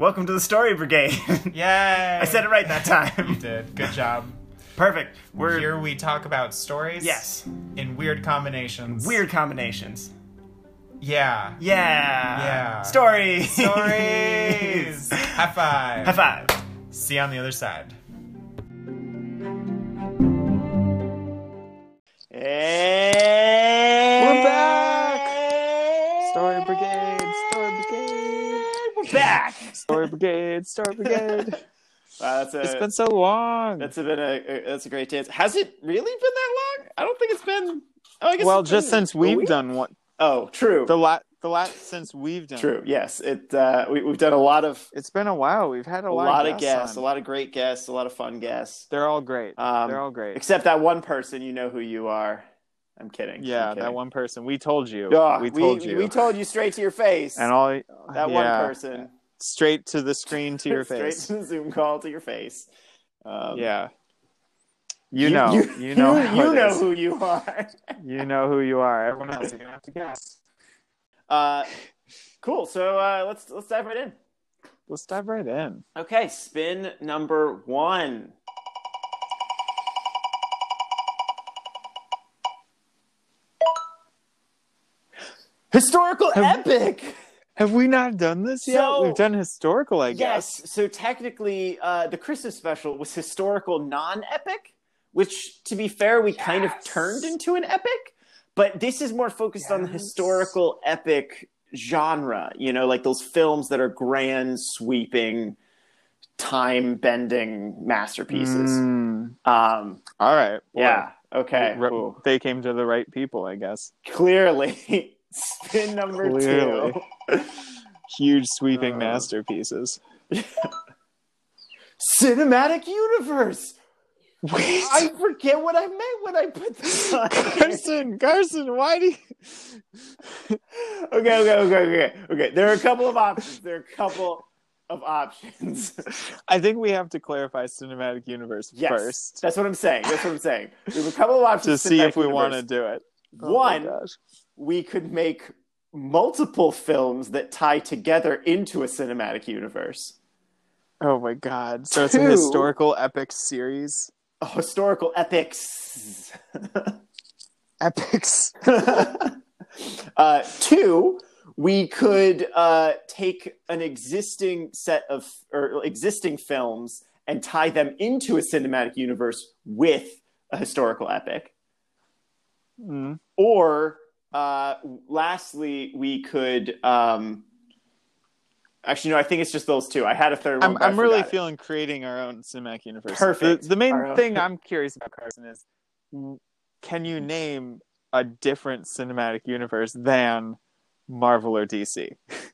Welcome to the Story Brigade. Yay! I said it right that time. You did. Good job. Perfect. We're Here we talk about stories. yes, In weird combinations. weird combinations. Yeah. Yeah. Yeah. Stories. Stories. High five. High five. See you on the other side. Brigade, Story Brigade. Wow, that's a It's been so long. that's a been a, a- that's a great dance. Has it really been that long? I don't think it's been. Oh, I guess well, just since we've week? done one, Oh, true. the lot, the lot since we've done. True. Yes. It. Uh, we, we've done a lot of It's been a while. We've had a, a lot, lot of of guests. guests, a lot of great guests, a lot of fun guests. They're all great. Um, They're all great. Except that one person, you know who you are. I'm kidding. yeah, I'm kidding. that one person. We told you. Oh, we told you. We told you straight to your face. and all that yeah, one person. Straight to the screen to your straight face. Straight to the Zoom call to your face. Um, Yeah. You, know. You, You, know. how You know is. who you are. You know who you are. Everyone else, you're gonna have to guess. Uh, cool. So uh, let's let's dive right in. Let's dive right in. Okay, spin number one. Historical epic. Have we not done this yet? So- We've done historical, I guess. Yes. So technically, uh, the Christmas special was historical non-epic, which, to be fair, we kind of turned into an epic. But this is more focused on the historical epic genre. You know, like those films that are grand, sweeping, time-bending masterpieces. Mm, Um, all right. Boy. yeah. Okay. They came to the right people, I guess. Clearly, spin number Clearly. two. Huge sweeping Uh. masterpieces. Cinematic universe. Wait. I forget what I meant when I put this on. Carson, Carson, why do you... okay, okay, okay, okay, okay. There are a couple of options. There are a couple of options. I think we have to clarify cinematic universe yes, first that's what I'm saying. That's what I'm saying. We have a couple of options to see if we want to do it. Oh One, gosh. We could make multiple films that tie together into a cinematic universe. Oh my god. So it's a historical epic series. A historical epics. Epics. uh, two, we could uh, take an existing set of or existing films and tie them into a cinematic universe with a historical epic. Mm. Or uh, lastly, we could. Um, actually, no, I think it's just those two. I had a third one. I'm, I'm really it. feeling creating our own cinematic universe. Perfect. The, the main Our own. thing I'm curious about, Carson, is can you name a different cinematic universe than Marvel or DC?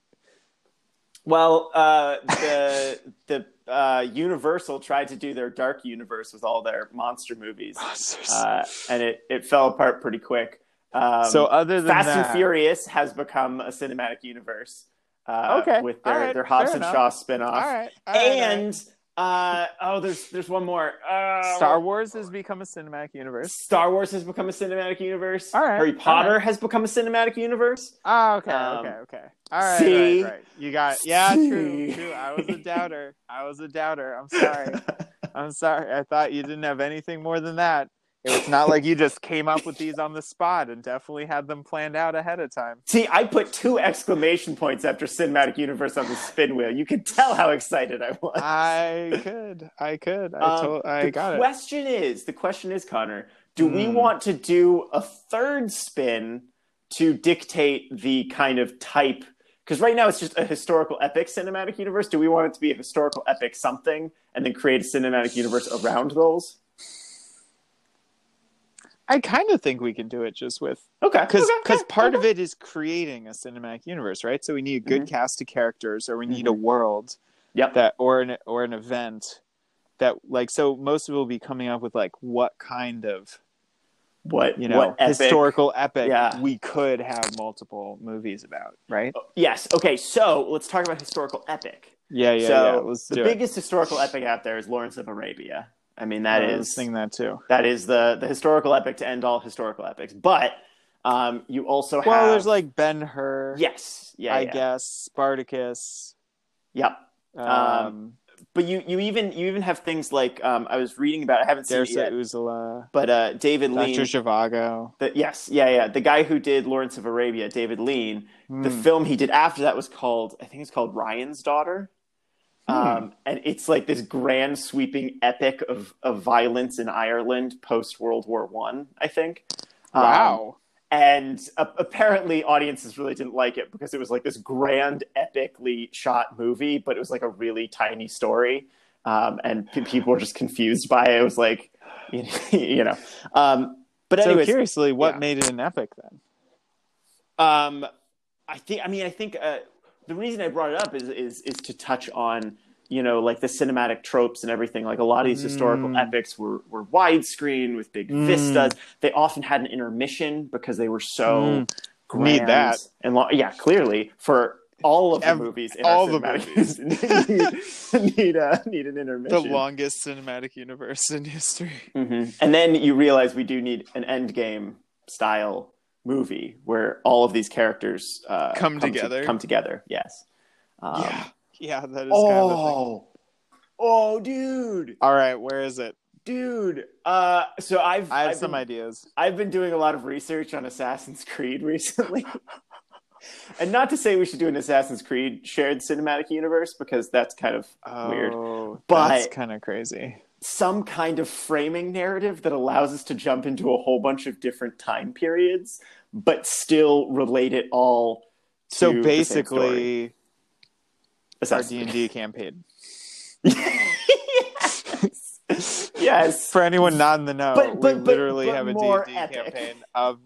Well, uh, the the uh, Universal tried to do their dark universe with all their monster movies, uh, and it, it fell apart pretty quick. Um, so other than Fast that, and Furious has become a cinematic universe. Uh, Okay, with their, right, their Hobbs fair and enough. Shaw spinoff, all right, all right, and uh, oh, there's there's one more. Uh, Star Wars has become a cinematic universe. Star Wars has become a cinematic universe. All right, Harry Potter right. has become a cinematic universe. Oh, okay, Um, okay, okay. All right, see? right, right. You got yeah, true, true. I was a doubter. I was a doubter. I'm sorry. I'm sorry. I thought you didn't have anything more than that. It's not like you just came up with these on the spot and definitely had them planned out ahead of time. See, I put two exclamation points after cinematic universe on the spin wheel. You could tell how excited I was. I could. I could. I Um, told. I got it. The question is, the question is, Connor, do we Hmm. want to do a third spin to dictate the kind of type? Because right now it's just a historical epic cinematic universe. Do we want it to be a historical epic something and then create a cinematic universe around those? I kind of think we can do it just with Okay. because okay, because okay, part okay. of it is creating a cinematic universe, right? So we need a good Mm-hmm. cast of characters, or we need a world Yep. that or an or an event that like so most of it will be coming up with like what kind of what you know what epic? historical epic Yeah. we could have multiple movies about, right? Yes. Okay. So let's talk about historical epic. Yeah, yeah, so yeah. Let's the biggest historical epic out there is Lawrence of Arabia. I mean, that I is that too. that is the the historical epic to end all historical epics. But um, you also have Well, there's like Ben Hur. yes, yeah, I yeah. guess Spartacus. Yep. Um, But you, you even you even have things like um, I was reading about. I haven't seen it yet, Uzala, but uh, David Dr. Lean. Zhivago. The, yes, yeah, yeah. The guy who did Lawrence of Arabia, David Lean. The Hmm. film he did after that was called, I think it's called Ryan's Daughter. Hmm. Um, and it's like this grand sweeping epic of, of violence in Ireland post World War One, I, think. Um, Wow. and uh, apparently audiences really didn't like it because it was like this grand epically shot movie but it was like a really tiny story um, and p- people were just confused by it it was like you know um, but so anyways curiously, what yeah. made it an epic then? um, i think i mean i think uh, the reason i brought it up is, is is to touch on you know like the cinematic tropes and everything like a lot of these historical Mm. epics were were widescreen with big Mm. vistas they often had an intermission because they were so Mm. grand Need that. and lo- yeah clearly for all of the Ev- movies in all the movies need need, uh, need an intermission The longest cinematic universe in history. Mhm. and then you realize we do need an end game style movie where all of these characters uh, Come to- together. come together is um, yeah, yeah, that is kind of thing. oh oh dude All right, where is it? dude uh so i've I have I've some been, ideas. I've been doing a lot of research on Assassin's Creed recently. and not to say we should do an Assassin's Creed shared cinematic universe because that's kind of weird. Oh, But- that's kind of crazy. Some kind of framing narrative that allows us to jump into a whole bunch of different time periods, but still relate it all. So to the same story. basically, our D and D campaign. yes. yes. For anyone not in the know, But- but- we but- literally have a more D&D campaign of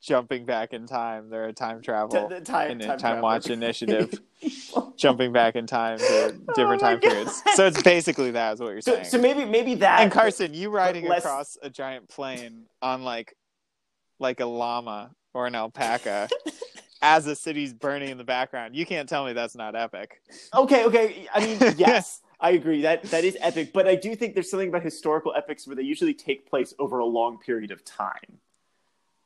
jumping back in time. They're a time travel T- time, in time, time watch initiative, jumping back in time to oh different Oh time periods. So it's basically that is what you're So, saying. so maybe maybe that and Carson, you riding less- across a giant plane on like like a llama or an alpaca as the city's burning in the background. You can't tell me that's not epic. Okay, okay. I mean, yes, I agree. That that is epic, but I do think there's something about historical epics where they usually take place over a long period of time.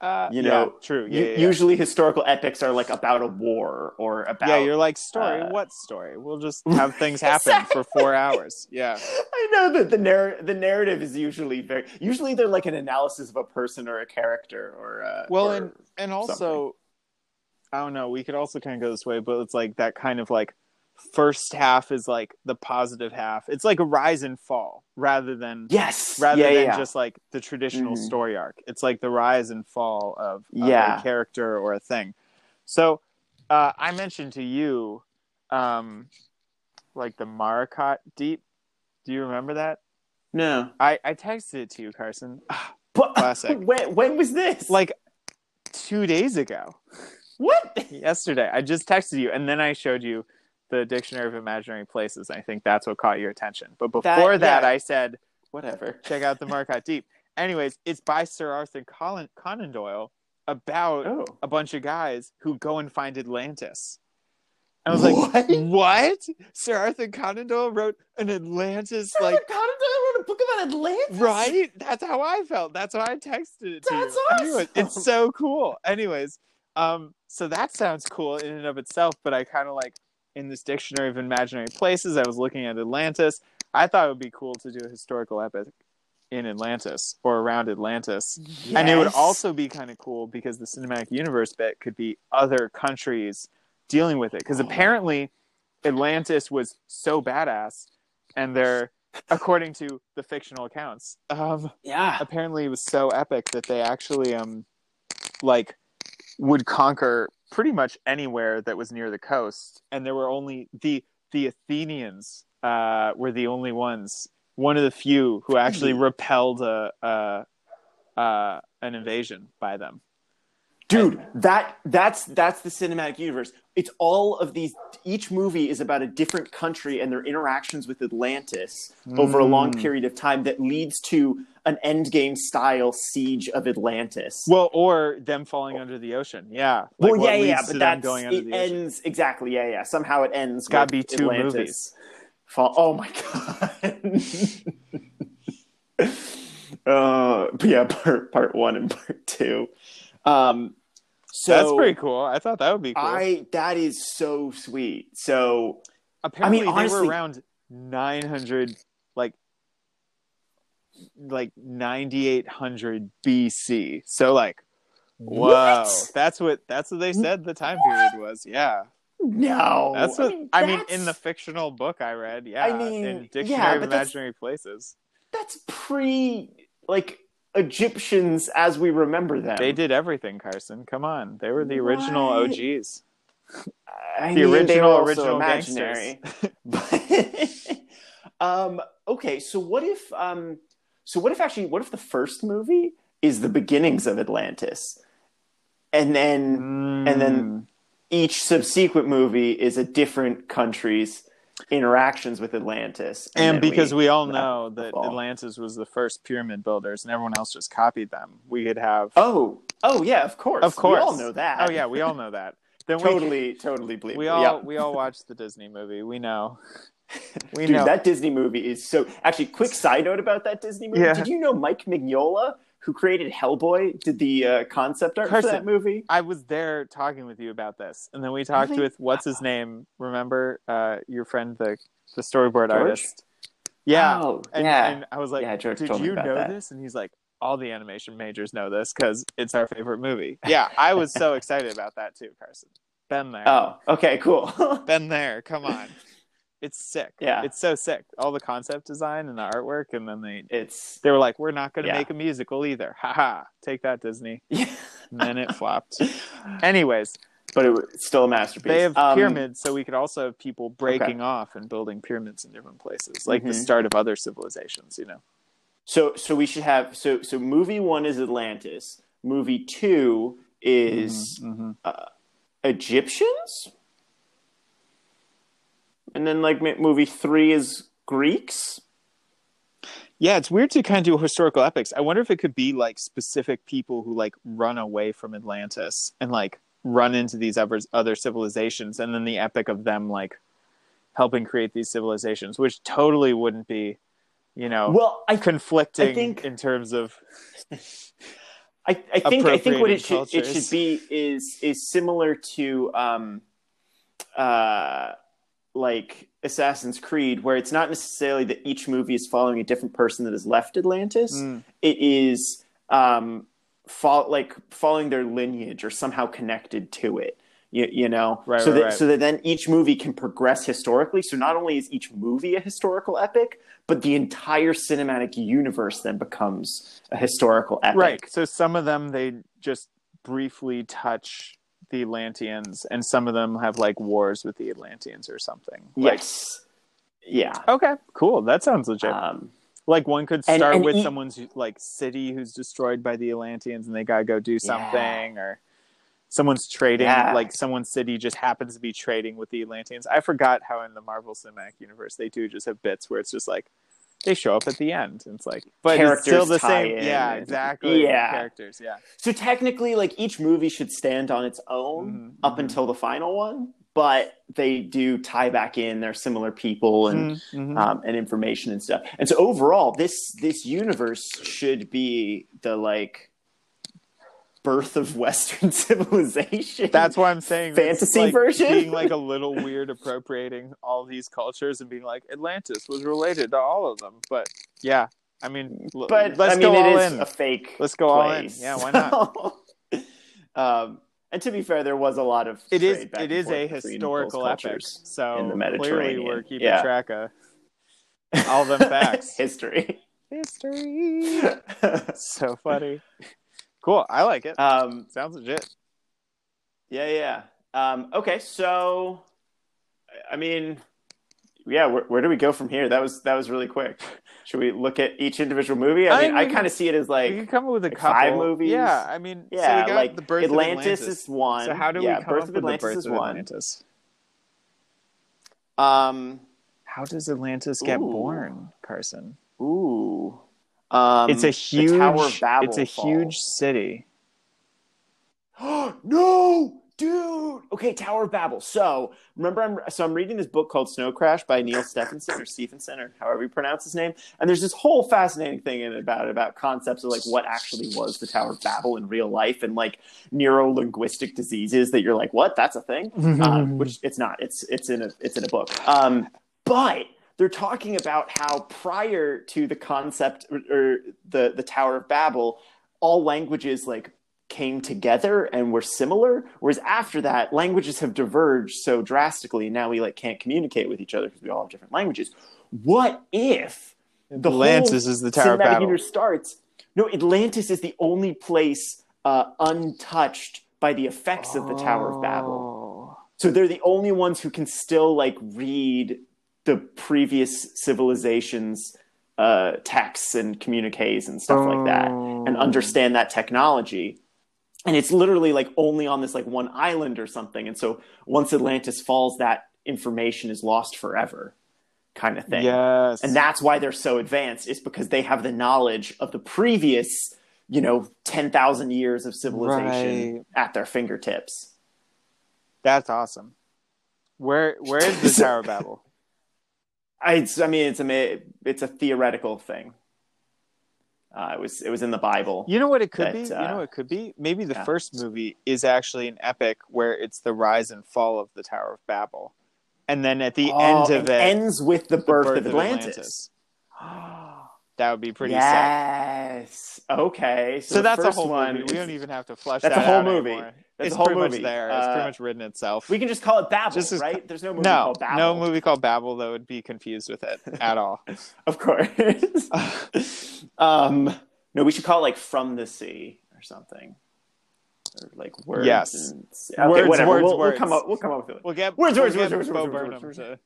Uh, You yeah, know, true. Yeah, U- yeah, yeah. Usually, historical epics are like about a war or about. yeah, you're like story. uh, what story? We'll just have things happen for four hours. Yeah. I know that the narr- the narrative is usually very. Usually, they're like an analysis of a person or a character or. Uh, Well, or- and and also, I don't know. We could also kind of go this way, but it's like that kind of like first half is like the positive half. It's like a rise and fall rather than yes, rather yeah, than yeah. just like the traditional Mhm. story arc. It's like the rise and fall of, of Yeah. a character or a thing. So uh, I mentioned to you, um, like the Maracot Deep. Do you remember that? no. I, I texted it to you, Carson, But, Classic. when when was this? like two days ago. what? yesterday. I just texted you, and then I showed you the Dictionary of Imaginary Places. I think that's what caught your attention. But before that, yeah. I said, Whatever. check out the Maracot Deep. Anyways, it's by Sir Arthur Conan, Conan Doyle about Oh. a bunch of guys who go and find Atlantis. I was like, What? what? Sir Arthur Conan Doyle wrote an Atlantis, like, Like Conan Doyle wrote a book about Atlantis. right? That's how I felt. That's why I texted it to That's you. Anyways, awesome. it's so cool. Anyways, um, so that sounds cool in and of itself, but I kind of like in this dictionary of imaginary places, I was looking at Atlantis. I thought it would be cool to do a historical epic in Atlantis or around Atlantis. And it would also be kind of cool because the cinematic universe bit could be other countries dealing with it. Because Oh. apparently, Atlantis was so badass, and they're, according to the fictional accounts, um, Yeah. apparently it was so epic that they actually, um, like, would conquer pretty much anywhere that was near the coast. And there were only the the Athenians uh, were the only ones, one of the few who actually repelled a, a, uh, an invasion by them. Dude, that that's that's the cinematic universe. It's all of these each movie is about a different country and their interactions with Atlantis over a long Mm. period of time that leads to an endgame style siege of Atlantis. Well, or them falling under the ocean. Yeah. Like well, yeah, yeah, but that's going under it the ocean. ends exactly. Yeah, yeah. Somehow it ends. gotta be two Atlantis movies. Fall. Oh my god. uh, but yeah, part part one and part two. Um, so That's pretty cool. I thought that would be cool. I that is so sweet. So apparently they honestly- were around 900 like like 9800 BC. So like whoa, What? that's what that's what they said the time period was. Yeah. No, That's what I mean, that's- in the fictional book I read. Yeah, I mean, in yeah, Dictionary of Imaginary Places. that's pre like Egyptians as we remember them. They did everything, Carson. Come on. They were the original What? OGs. I The mean, original original imaginary. But, um, okay, so what if um, so what if actually what if the first movie is the beginnings of Atlantis, and then And then- Mm. each subsequent movie is a different country's interactions with Atlantis, and, then because we, all know that. Atlantis was the first pyramid builders and everyone else just copied them, we could have oh oh yeah, of course, Of course. we all know that. Oh yeah, we all know that. Then we totally totally believe we all Yeah. we all watched the Disney movie. We know. We Dude, know. that Disney movie is so. Actually, quick side note about that Disney movie. Yeah. Did you know Mike Mignola, who created Hellboy, did the uh, concept art Carson, for that movie? I was there talking with you about this, and then we talked Really? with what's his name? Remember uh, your friend, the the storyboard George? artist? Yeah, Oh, and, yeah. and I was like, Yeah, George "Did you know that. this?" And he's like, "All the animation majors know this because it's our favorite movie." Yeah, I was so excited about that too, Carson. Been there. oh, okay, cool. Been there. Come on. It's sick. Yeah. It's so sick. All the concept design and the artwork, and then they it's they were like, "We're not going to Yeah. make a musical either." Haha. Take that, Disney. yeah, And then it flopped. Anyways, but it was still a masterpiece. they have Um, pyramids, so we could also have people breaking off and building pyramids in different places, like the Mhm. start of other civilizations. You know. So, so we should have so so movie one is Atlantis. Movie two is Mhm. Egyptians, and then like movie three is Greeks. Yeah, it's weird to kind of do historical epics. I wonder if it could be like specific people who like run away from Atlantis and like run into these other other civilizations, and then the epic of them like helping create these civilizations, which totally wouldn't be, you know, Well, I conflicting I think- in terms of I, I think I think what it Appropriating should it should be is is similar to um uh like Assassin's Creed, where it's not necessarily that each movie is following a different person that has left Atlantis. Mm. It is um fo- like following their lineage or somehow connected to it. You, you know, Right, so right, that right. so that then each movie can progress historically. So not only is each movie a historical epic, but the entire cinematic universe then becomes a historical epic. right. So some of them they just briefly touch the Atlanteans, and some of them have like wars with the Atlanteans or something. Like, Yes. Yeah. Okay. Cool. That sounds legit. Um, Like one could start and with e- someone's like city who's destroyed by the Atlanteans and they gotta go do something, or someone's trading. Yeah. Like someone's city just happens to be trading with the Atlanteans. I forgot how in the Marvel Cinematic Universe they do just have bits where it's just like they show up at the end. And it's like, but it's still the same. in Yeah, exactly. Yeah. characters. Yeah. so technically, like each movie should stand on its own Mhm, up mhm. until the final one, but they do tie back in their similar people and Mhm, mhm. um, and information and stuff. And so overall, this this universe should be the like birth of Western civilization. That's why I'm saying Fantasy like version? being like a little weird, appropriating all these cultures and being like Atlantis was related to all of them. But yeah, I mean, but let's I mean, go it all is in. a fake. Let's go all in. Yeah, why not? um, and to be fair, there was a lot of It is it is a historical epic. So in the clearly we're keeping Yeah. track of all them facts. history. history. so funny. Cool. I like it. um, Sounds legit. yeah, yeah. Um, okay, so I mean, yeah, where, where do we go from here? That was that was really quick. Should we look at each individual movie? I I mean, I kind of see it as like can come up with a like couple five movies. Yeah, I mean, so yeah, we got like the birth Atlantis, of Atlantis is one. So how do yeah, we come Birth up of with Atlantis the birth is of one. Atlantis? Um, How does Atlantis get Ooh. born, Carson? ooh, um, it's a huge. Tower of Babel it's a falls. huge city. no, dude. Okay, okay, Tower of Babel. So remember, I'm so I'm reading this book called Snow Crash by Neal Stephenson or Stephenson or however you pronounce his name. And there's this whole fascinating thing in it about it about concepts of like what actually was the Tower of Babel in real life and like neuro linguistic diseases that you're like, what? That's a thing. um, which it's not. It's it's in a it's in a book. Um, but they're talking about how prior to the concept or, or the the Tower of Babel, all languages like came together and were similar whereas after that languages have diverged so drastically now we like can't communicate with each other because we all have different languages what if the Atlantis is the Tower of Babel. starts no atlantis is the only place uh, untouched by the effects of the tower of babel Oh. so they're the only ones who can still like read the previous civilizations uh, texts and communiques and stuff like that and Oh. understand that technology and it's literally like only on this like one island or something and so once atlantis falls that information is lost forever kind of thing Yes. and that's why they're so advanced is because they have the knowledge of the previous you know 10,000 years of civilization Right. at their fingertips That's awesome. Where where is the Tower of Babel? I, it's, I mean it's a it's a theoretical thing uh, it was it was in the bible You know what it could That, be? you uh, know what it could be? Maybe the yeah. first movie is actually an epic where it's the rise and fall of the Tower of Babel. And then at the Oh, end of it it, ends with the the birth, of Atlantis. That would be pretty sick. yes. Okay. So, So that's a whole one movie. We don't even have to flush. That's that a whole out movie. anymore. That's it's a whole pretty movie. much there. it's Uh, pretty much written itself. We can just call it Babel, Just right? There's no movie no, called Babel. no movie called Babel that would be confused with it at all. Of course. um, no, we should call it like From the Sea or something. Or like words. Yes. And, okay, Words, whatever. words, we'll, we'll come up. We'll come up with it. We'll get Words, we'll words, get words, words, Bo words, words, Burnham words, to,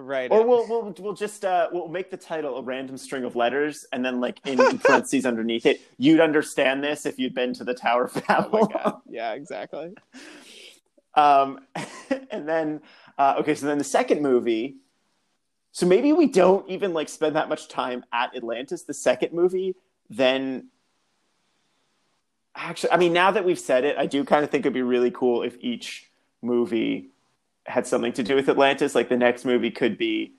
write Or it. we'll we'll we'll just uh, we'll make the title a random string of letters, and then like in parentheses underneath it, you'd understand this if you'd been to the Tower of oh Babel. Yeah, exactly. Um, and then, uh, okay, so then the second movie. So maybe we don't even like spend that much time at Atlantis. The second movie, then. Actually, I mean, now that we've said it, I do kind of think it'd be really cool if each movie had something to do with Atlantis. Like the next movie could be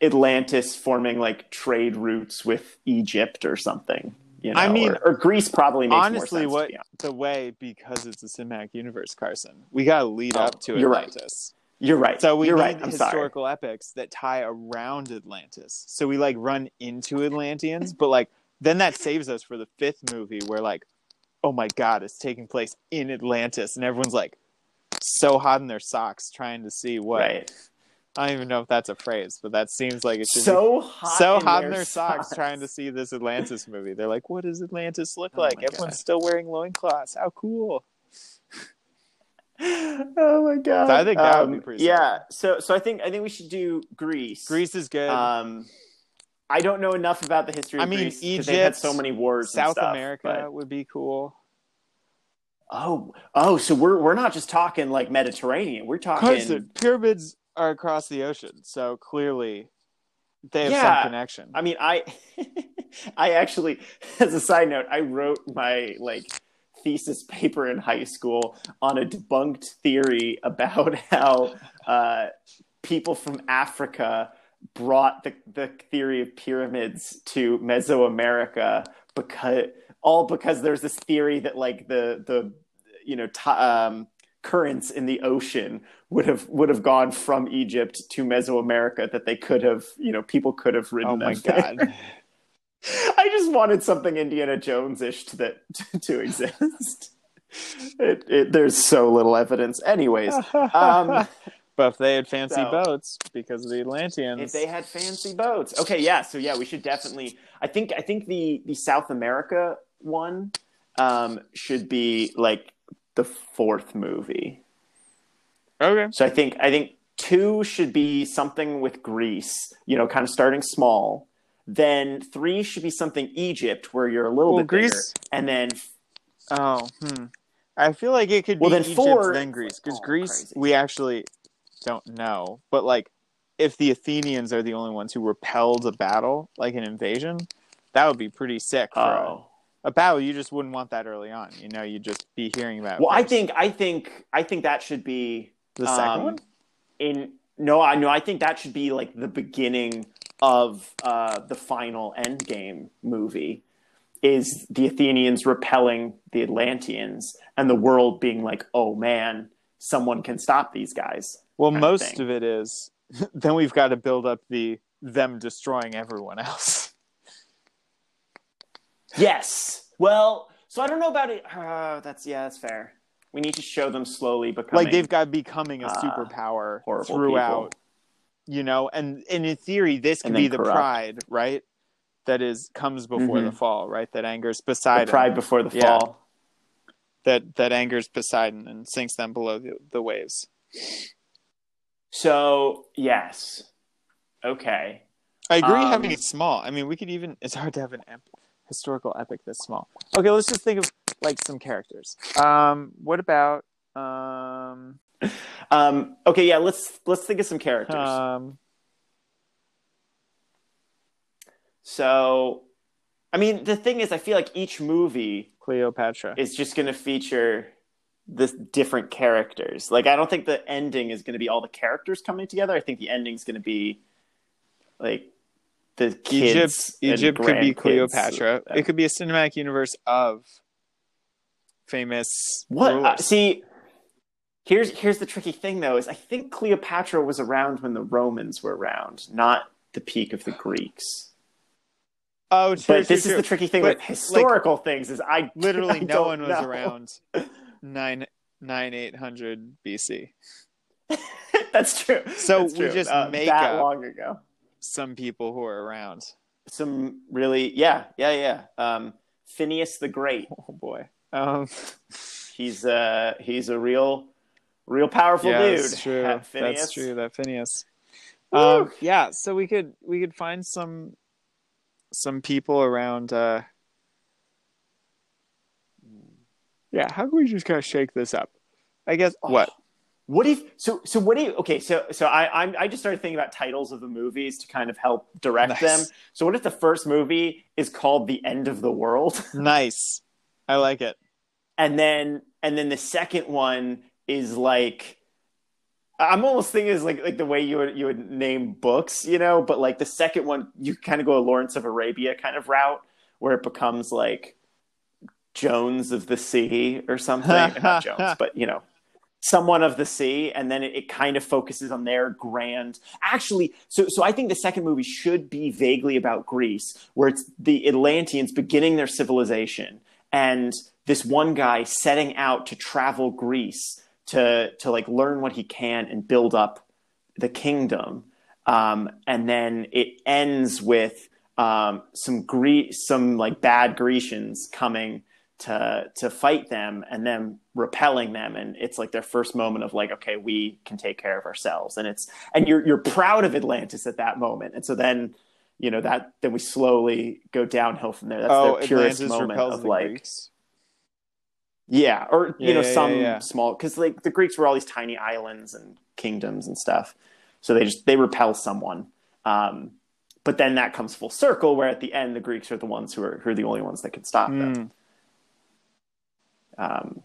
Atlantis forming like trade routes with Egypt or something. You know, I mean, or, or Greece probably makes Honestly, more sense. what to be honest. the way because it's a cinematic universe, Carson. We got to lead Oh, up to you're right. Atlantis. You're right. So we You're right. I'm sorry. historical epics that tie around Atlantis. So we like run into Atlanteans, but like then that saves us for the fifth movie where like, oh my god, it's taking place in Atlantis, and everyone's like so hot in their socks trying to see what. Right. I don't even know if that's a phrase, but that seems like it should so be hot so in hot their in their socks, trying to see this Atlantis movie. They're like, what does Atlantis look Oh like? Everyone's God. still wearing loincloths. How cool. oh my god So I think that would be pretty yeah so so i think i think we should do greece Greece is good. um i don't know enough about the history of I mean, greece 'cause they had so many wars and South stuff, America but- would be cool. Oh oh so we're we're not just talking like mediterranean we're talking Carson, pyramids are across the ocean, so clearly they have Yeah. some connection. I mean, I I actually, as a side note, I wrote my like thesis paper in high school on a debunked theory about how uh, people from Africa brought the, the theory of pyramids to Mesoamerica because all because there's this theory that like the the you know ti um, currents in the ocean would have would have gone from Egypt to Mesoamerica that they could have you know people could have ridden oh my there. god. I just wanted something Indiana Jones ish to that to exist. It, it, there's so little evidence. Anyways, um, but if they had fancy so- boats because of the Atlanteans, if they had fancy boats, okay, yeah. So yeah, we should definitely. I think I think the the South America one um, should be like the fourth movie. okay, So I think I think two should be something with Greece, you know, kind of starting small. Then three should be something Egypt, where you're a little Well, bit bigger, Greece- and then oh, hmm. I feel like it could Well, be then Egypt four- then Greece because Oh, Greece crazy. we actually don't know, but like if the Athenians are the only ones who repelled a battle, like an invasion, that would be pretty sick for a- oh, a battle. You just wouldn't want that early on. You know, you'd just be hearing about. Well, I think I think I think that should be the second um, one. in no, I no, I think that should be like the beginning of uh, the final Endgame movie. Is the Athenians repelling the Atlanteans and the world being like, oh man, someone can stop these guys. Well, kind of most of it is. then we've got to build up the them destroying everyone else. Yes. Well, so I don't know about it. Uh, that's yeah, that's fair. We need to show them slowly becoming like they've got becoming a uh, superpower horrible throughout. people. You know, and, and in theory, this could be the corrupt. pride, right? That is comes before the Mhm. fall, right? That angers the Poseidon. pride before the Yeah. fall. that that angers Poseidon and sinks them below the, the waves. So yes, okay. I agree Um, having it small. I mean, we could even it's hard to have an ep- historical epic this small. Okay, let's just think of like some characters. Um what about um Um, okay, yeah. Let's let's think of some characters. um so, I mean, the thing is, I feel like each movie Cleopatra. is just going to feature this different characters. Like, I don't think the ending is going to be all the characters coming together. I think the ending is going to be like the Egypt kids. and Egypt could be. Cleopatra. It could be a cinematic universe of famous What? Uh, see, here's here's the tricky thing though: is I think Cleopatra was around when the Romans were around, not the peak of the Greeks. oh, true, but true, this true. is the tricky thing But, with historical things: is I literally I no one was know. around nine nine eight hundred BC. That's true. So That's we just Uh, make that up- long ago. Some people who are around. Some really, yeah, yeah, yeah. Um, Phineas the Great. Oh boy. Um, He's uh he's a real, real powerful yeah, dude. that's true. That Phineas. That's true. That Phineas. Woo. Um, yeah. So we could we could find some some people around. Uh, yeah. How can we just kind of shake this up? I guess Oh, what What if so? So what do you? Okay, so so I I'm, I just started thinking about titles of the movies to kind of help direct Nice. them. So what if the first movie is called The End of the World, nice. I like it. and then and then the second one is like. I'm almost thinking is like like the way you would you would name books, you know, but like the second one, you kind of go a Lawrence of Arabia kind of route where it becomes like Jones of the Sea or something. Not Jones, but you know, someone of the sea, and then it, it kind of focuses on their grand. Actually, so so I think the second movie should be vaguely about Greece, where it's the Atlanteans beginning their civilization, and this one guy setting out to travel Greece to to like learn what he can and build up the kingdom. Um, and then it ends with um, some Gre- some like bad Grecians coming to to fight them and then repelling them. And it's like their first moment of like okay we can take care of ourselves. And it's and you're you're proud of Atlantis at that moment. And so then you know that then we slowly go downhill from there. That's oh, the purest Atlantis moment of like Greeks. yeah or Yeah, you know yeah, some yeah, small because like the Greeks were all these tiny islands and kingdoms and stuff. So they just they repel someone. Um but then that comes full circle where at the end the Greeks are the ones who are who are the only ones that can stop them. Mm. Um,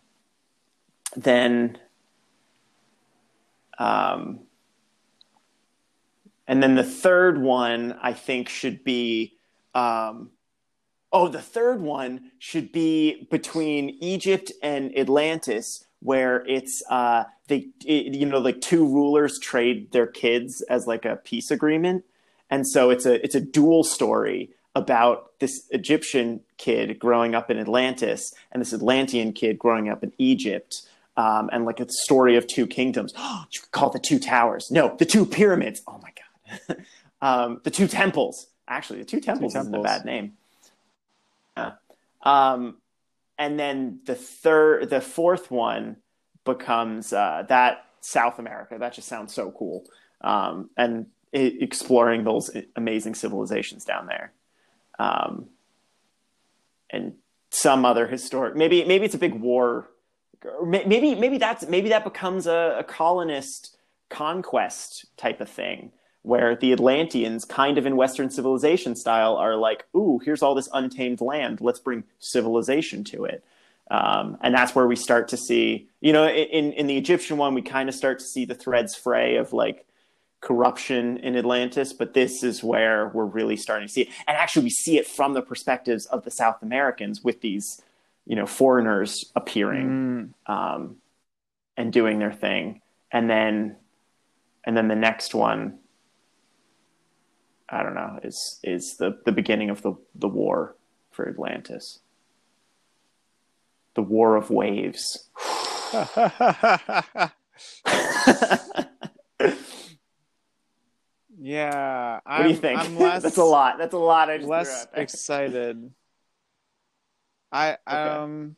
then um, and then the third one I think should be um, oh the third one should be between Egypt and Atlantis where it's uh, they it, you know like two rulers trade their kids as like a peace agreement. And so it's a it's a dual story about this Egyptian kid growing up in Atlantis and this Atlantean kid growing up in Egypt. Um, and like a story of two kingdoms. you could call it the two towers. No, the two pyramids. Oh my god, um, the two temples. Actually, the two temples, isn't a bad name. Yeah. Um, and then the third, the fourth one becomes uh, that South America. That just sounds so cool. Um, and i exploring those amazing civilizations down there um, and some other historic maybe maybe it's a big war maybe maybe that's maybe that becomes a, a colonist conquest type of thing where the Atlanteans, kind of in Western civilization style, are like, "Ooh, here's all this untamed land. Let's bring civilization to it." Um, and that's where we start to see, you know, in in the Egyptian one, we kind of start to see the threads fray of like corruption in Atlantis, but this is where we're really starting to see it. And actually, we see it from the perspectives of the South Americans with these, you know, foreigners appearing Mm. um, and doing their thing, and then, and then the next one, I don't know, is is the the beginning of the the war for Atlantis, the War of Waves. yeah, What I'm, do you think? I'm less, That's a lot. That's a lot. I just less excited. I Okay. um,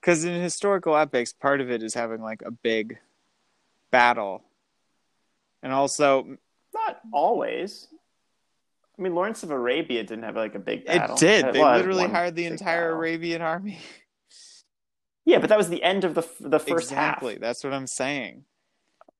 because in historical epics, part of it is having like a big battle, and also Not always. I mean, Lawrence of Arabia didn't have like a big battle. it did. It They literally hired the entire battle. Arabian army. Yeah, but that was the end of the the first exactly. half. Exactly. That's what I'm saying.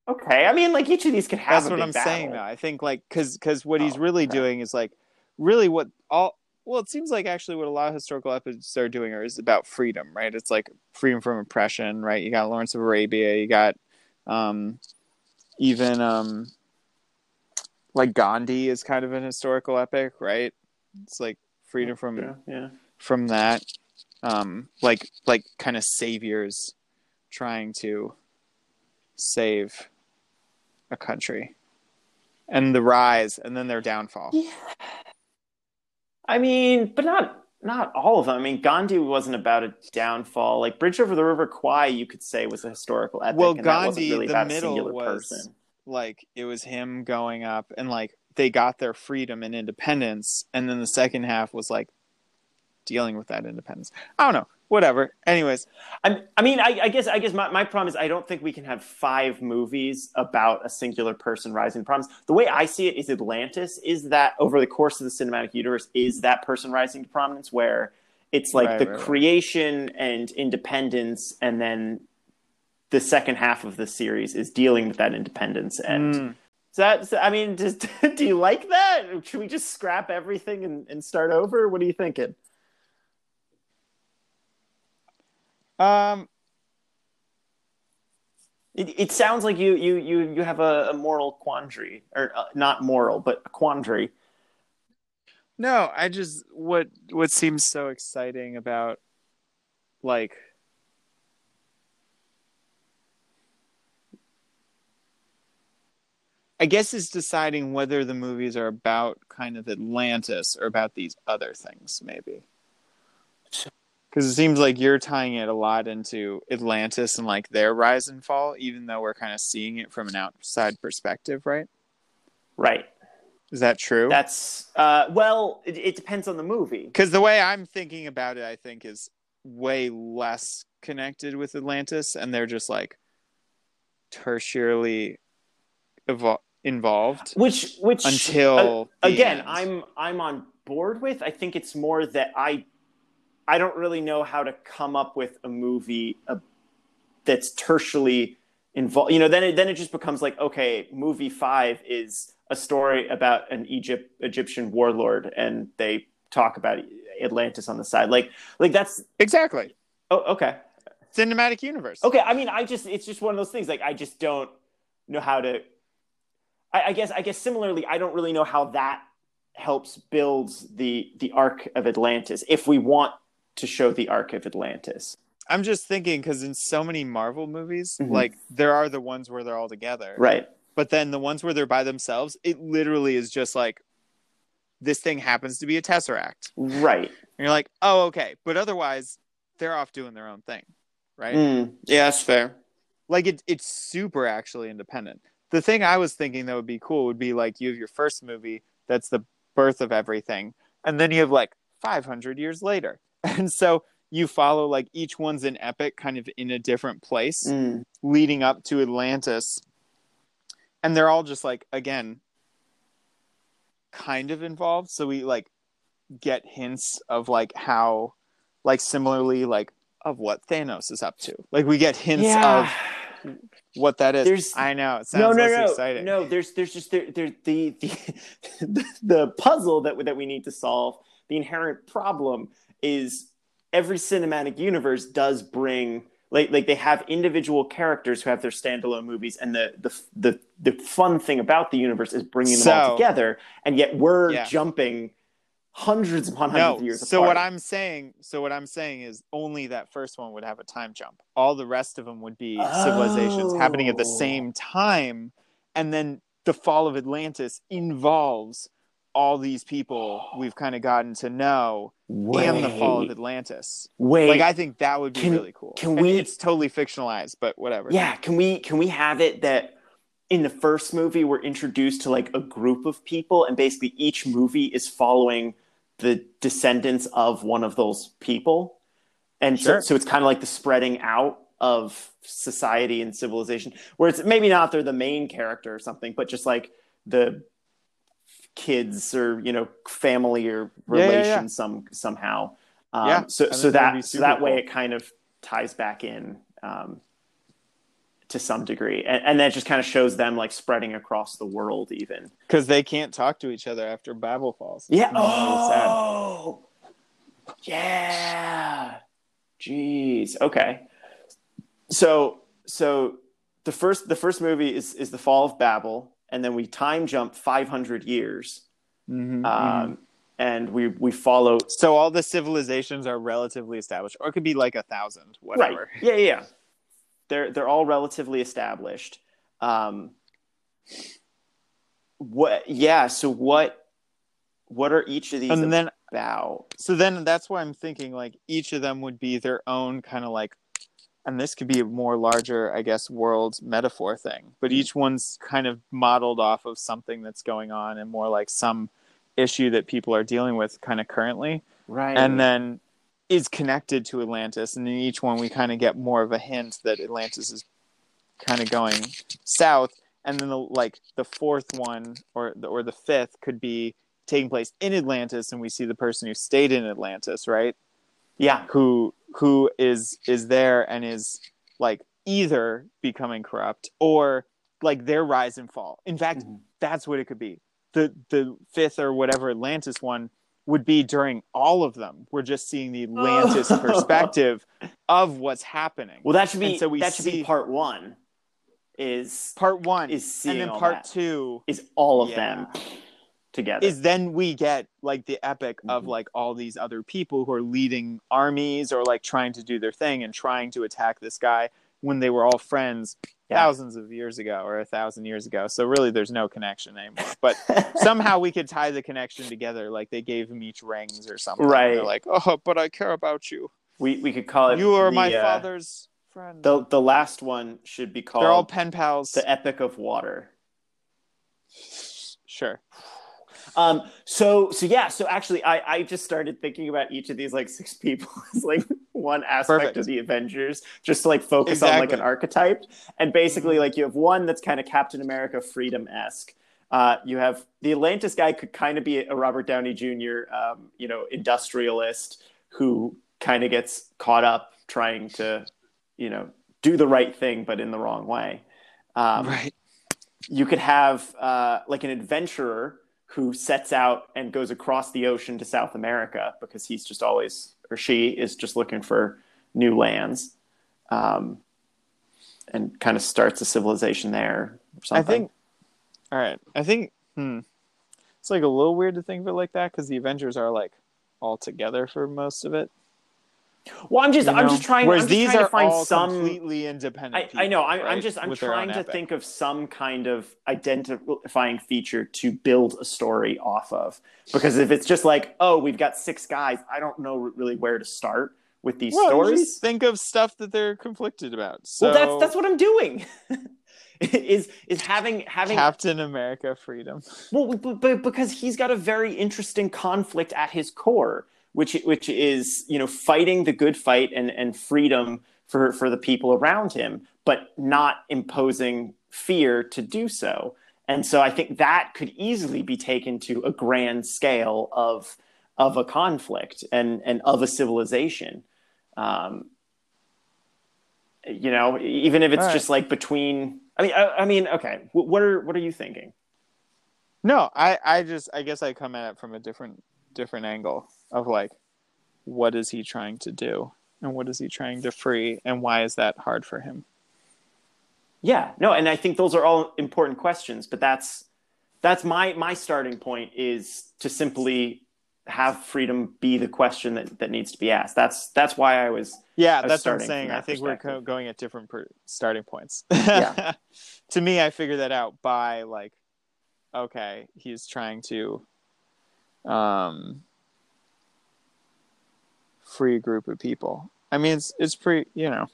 Okay, I mean, like each of these could have. That's a what big I'm saying though. I think like because because what he's Oh, really okay. doing is like really what all well it seems like actually what a lot of historical epics are doing are is about freedom right it's like freedom from oppression right you got lawrence of arabia you got um even um like gandhi is kind of an historical epic right it's like freedom from Yeah, yeah. from that um like like kind of saviors trying to save a country and the rise and then their downfall Yeah. I mean, but not not all of them. I mean, Gandhi wasn't about a downfall. Like Bridge over the River Kwai, you could say was a historical epic. Well, and that wasn't Gandhi, really the middle was- person. like it was him going up and like they got their freedom and independence and then the second half was like dealing with that independence i don't know whatever anyways I, I mean, I, I guess I guess my, my problem is I don't think we can have five movies about a singular person rising to prominence. The way I see it is Atlantis is that over the course of the cinematic universe is that person rising to prominence where it's like Right, the right, right. creation and independence and then the second half of the series is dealing with that independence and Mm. is that is I mean just do you like that? Should we just scrap everything and, and start over? What are you thinking? Um It, it sounds like you you you you have a, a moral quandary, or uh, not moral, but a quandary. no i just what what seems so exciting about like I guess it's deciding whether the movies are about kind of Atlantis or about these other things, maybe. Because it seems like you're tying it a lot into Atlantis and like their rise and fall, even though we're kind of seeing it from an outside perspective, right? Right. Is that true? That's uh, well. It, it depends on the movie. Because the way I'm thinking about it, I think is way less connected with Atlantis, and they're just like tertiarily evol- involved Which which until uh, again, end. I'm I'm on board with. I think it's more that I I don't really know how to come up with a movie uh, that's tertially involved. You know, then it then it just becomes like okay, movie five is a story about an Egypt Egyptian warlord, and they talk about Atlantis on the side. Like like that's exactly oh okay. cinematic universe. Okay, I mean, I just it's just one of those things. Like I just don't know how to. I, I guess I guess similarly, I don't really know how that helps build the the arc of Atlantis. If we want to show the arc of Atlantis, I'm just thinking because in so many Marvel movies, Mhm. like there are the ones where they're all together, right? but then the ones where they're by themselves, it literally is just like this thing happens to be a tesseract, right? and Right. you're like, oh, okay, but otherwise they're off doing their own thing, right? Mm, yeah, that's fair. Like it, it's super actually independent. The thing I was thinking that would be cool would be like you have your first movie that's the birth of everything, and then you have like 500 years later, and so you follow like each one's an epic, kind of in a different place, Mm, leading up to Atlantis, and they're all just like again, kind of involved. So we like get hints of like how, like similarly like of what Thanos is up to. Like we get hints yeah. of what that is. There's- I know it no, sounds no, less no, exciting. no. There's, there's just there, there the, the the puzzle that that we need to solve. The inherent problem is every cinematic universe does bring like like they have individual characters who have their standalone movies, and the the the the fun thing about the universe is bringing them all together, and yet we're Yeah. jumping hundreds upon hundreds no. of years So apart. what I'm saying, so what I'm saying is only that first one would have a time jump. All the rest of them would be civilizations happening at the Oh. same time, and then the fall of Atlantis involves all these people we've kind of gotten to know and the fall of Atlantis. Wait, Like I think that would be Can- really cool. can And we- It's totally fictionalized, but whatever. Yeah, can we can we have it that in the first movie we're introduced to like a group of people and basically each movie is following the descendants of one of those people. And Sure. so, so it's kind of like the spreading out of society and civilization where it's maybe not they're the main character or something, but just like the kids or you know family or Yeah, yeah, yeah. some somehow. Um, Yeah, so so that so that way cool. it kind of ties back in um, to some degree, and, and that just kind of shows them like spreading across the world, even. Because they can't talk to each other after Babel falls. Yeah. Really sad. Oh. Yeah. Jeez. Okay. So so the first the first movie is is the fall of Babel, and then we time jump 500 years, Mhm, mhm. um, and we we follow So all the civilizations are relatively established, or it could be like a thousand, whatever. Right. Yeah, yeah, yeah. They're they're all relatively established. Um, what? Yeah. So what? What are each of these And then, about? so then that's why I'm thinking like each of them would be their own kind of like, and this could be a more larger, I guess, world metaphor thing. But mm. each one's kind of modeled off of something that's going on, and more like some issue that people are dealing with kind of currently. Right. and then is connected to Atlantis. And in each one, we kind of get more of a hint that Atlantis is kind of going south. And then the like the fourth one or the, or the fifth could be taking place in Atlantis, and we see the person who stayed in Atlantis, right? Yeah. Who who is is there and is like either becoming corrupt or like their rise and fall. In fact, Mhm. that's what it could be. The the fifth or whatever Atlantis one would be during all of them. We're just seeing the Atlantis perspective of what's happening. Well, that should be And so we that should be part one. Is part one is seeing and then all part that. two is all of Yeah. them together. is then we get like the epic of Mhm. like all these other people who are leading armies or like trying to do their thing and trying to attack this guy when they were all friends Yeah. thousands of years ago or a thousand years ago. So really there's no connection anymore. But somehow we could tie the connection together like they gave him each rings or something. Right. They're like, oh, but I care about you. we we could call it. You are the, my uh, father's friend. The the last one should be called They're all pen pals. the Epic of Water. sure. Um, so so yeah, so actually I, I just started thinking about each of these like six people as like one aspect Perfect. of the Avengers, just to like focus on like an archetype. And basically like you have one that's kind of Captain America freedom esque. Uh, you have the Atlantis guy could kind of be a Robert Downey Jr. Um, you know, industrialist who kind of gets caught up trying to, you know, do the right thing but in the wrong way. Um, right. you could have uh, like an adventurer who sets out and goes across the ocean to South America because he's just always or she is just looking for new lands, um, and kind of starts a civilization there. Or I think. All right. I think. Hmm. It's like a little weird to think of it like that because the Avengers are like all together for most of it. Well, I'm just you I'm just trying. Whereas just these trying are to find all some. completely independent. I, people, I know. I'm, I'm just I'm With trying to epic. think of some kind of identifying feature to build a story off of. Because if it's just like, oh, we've got six guys, I don't know really where to start with these Well, stories. think of stuff that they're conflicted about. So well, that's that's what I'm doing. is is having having Captain America freedom. well, but, but because he's got a very interesting conflict at his core, which which is you know fighting the good fight and and freedom for for the people around him, but not imposing fear to do so. And so I think that could easily be taken to a grand scale of of a conflict and and of a civilization. Um, you know, even if it's right. just like between. I mean, I, I mean, okay. wh- What are what are you thinking? No, I, I just I guess I come at it from a different different angle of like what is he trying to do and what is he trying to free and why is that hard for him? Yeah, no, and I think those are all important questions, but that's that's my my starting point is to simply have freedom be the question that, that needs to be asked. That's that's why I was Yeah, was that's what I'm saying. I think we're co- going at different per- starting points. Yeah. to me, I figured that out by like, okay, he's trying to um, free group of people. I mean, it's it's pretty, you know,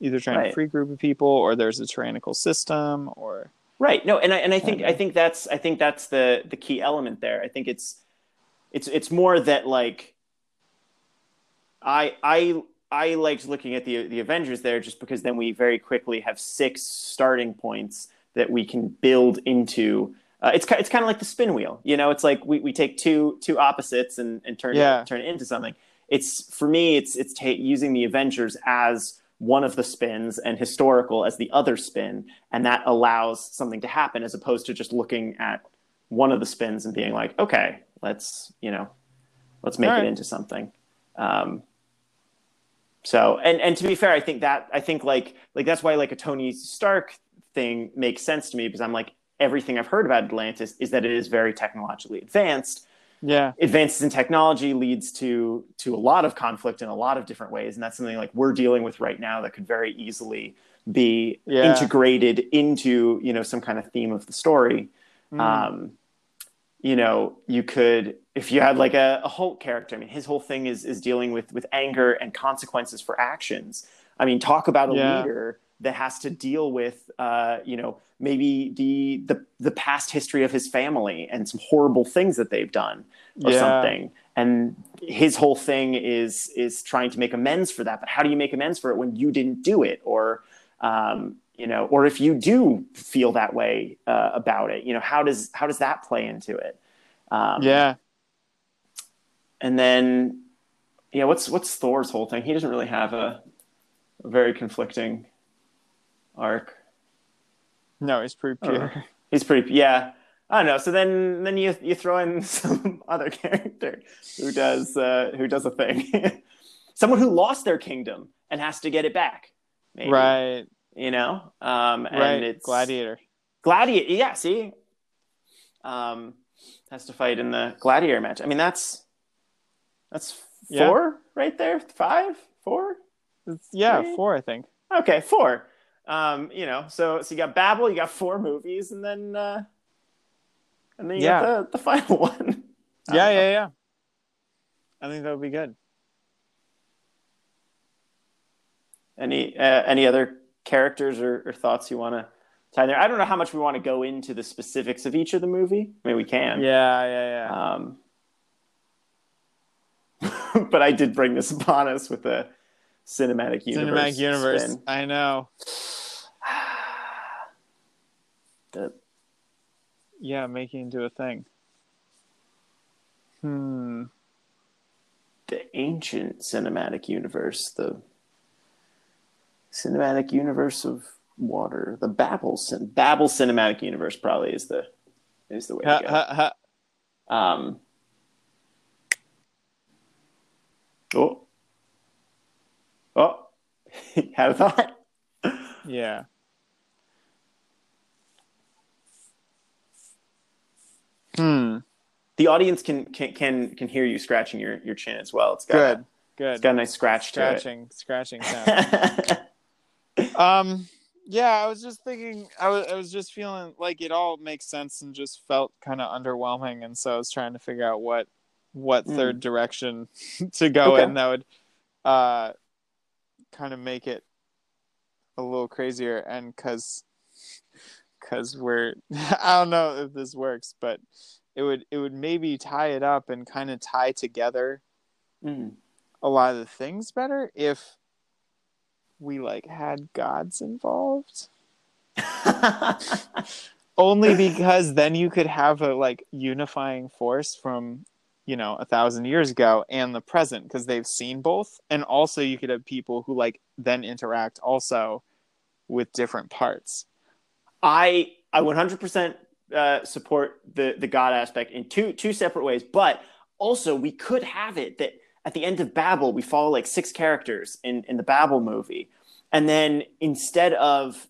either trying Right. to free group of people or there's a tyrannical system or Right. No, and I and I think. I think that's I think that's the the key element there. I think it's it's it's more that like I I I liked looking at the the Avengers there just because then we very quickly have six starting points that we can build into. Uh, it's it's kind of like the spin wheel, you know. It's like we, we take two two opposites and, and turn Yeah. it, turn it into something. It's for me, it's it's ta- using the Avengers as one of the spins and historical as the other spin, and that allows something to happen as opposed to just looking at one of the spins and being like, okay, let's you know, let's make right. it into something. Um, so, and and to be fair, I think that I think like like that's why like a Tony Stark thing makes sense to me because I'm like everything I've heard about Atlantis is that it is very technologically advanced. Yeah, Advances in technology leads to to a lot of conflict in a lot of different ways, and that's something like we're dealing with right now that could very easily be Yeah. integrated into you know some kind of theme of the story Mm. um, you know, you could if you had like a, a Hulk character. I mean, his whole thing is is dealing with with anger and consequences for actions. I mean, talk about a Yeah. leader that has to deal with, uh, you know, maybe the the the past history of his family and some horrible things that they've done or Yeah. something. And his whole thing is is trying to make amends for that. But how do you make amends for it when you didn't do it, or um, you know, or if you do feel that way uh, about it, you know, how does how does that play into it? Um, yeah, and then yeah, what's what's Thor's whole thing? He doesn't really have a, a very conflicting arc. no, he's pretty know. pure. He's pretty yeah. I don't know. So then then you you throw in some other character who does uh, who does a thing. Someone who lost their kingdom and has to get it back. Maybe, Right, You know? Um and right. it's Gladiator. Gladiator, yeah, see? Um has to fight in the gladiator match. I mean that's that's Yeah. four right there? Five? Four? It's, yeah, Three? four, I think. Okay, four. Um, you know, so so you got Babel, you got four movies, and then uh and then you Yeah. got the, the final one. Yeah, yeah, yeah. I think that would be good. Any uh, any other characters or, or thoughts you want to tie in there? I don't know how much we want to go into the specifics of each of the movie. I mean, we can. Yeah, yeah, yeah. Um, but I did bring this upon us with the cinematic universe. Cinematic universe. spin. I know. The- Yeah, making into a thing. Hmm. the ancient cinematic universe, the cinematic universe of water, the Babel Babel cinematic universe probably is the is the way Ha, to go. ha, ha. Um, oh, oh, had a thought. Yeah. Hmm. The audience can can can can hear you scratching your your chin as well. It's got Good. Good. it's got a nice scratch scratching, scratching sound. to it. um. Yeah, I was just thinking. I was. I was just feeling like it all makes sense and just felt kind of underwhelming, and so I was trying to figure out what what Mm. third direction to go Okay. in that would uh kind of make it a little crazier and because because we're i don't know if this works but it would it would maybe tie it up and kind of tie together Mm. a lot of the things better if we like had gods involved only because then you could have a like unifying force from you know, a thousand years ago and the present because they've seen both. And also, you could have people who like then interact also with different parts. I I 100% uh, support the the God aspect in two two separate ways, but also we could have it that at the end of Babel we follow like six characters in in the Babel movie, and then instead of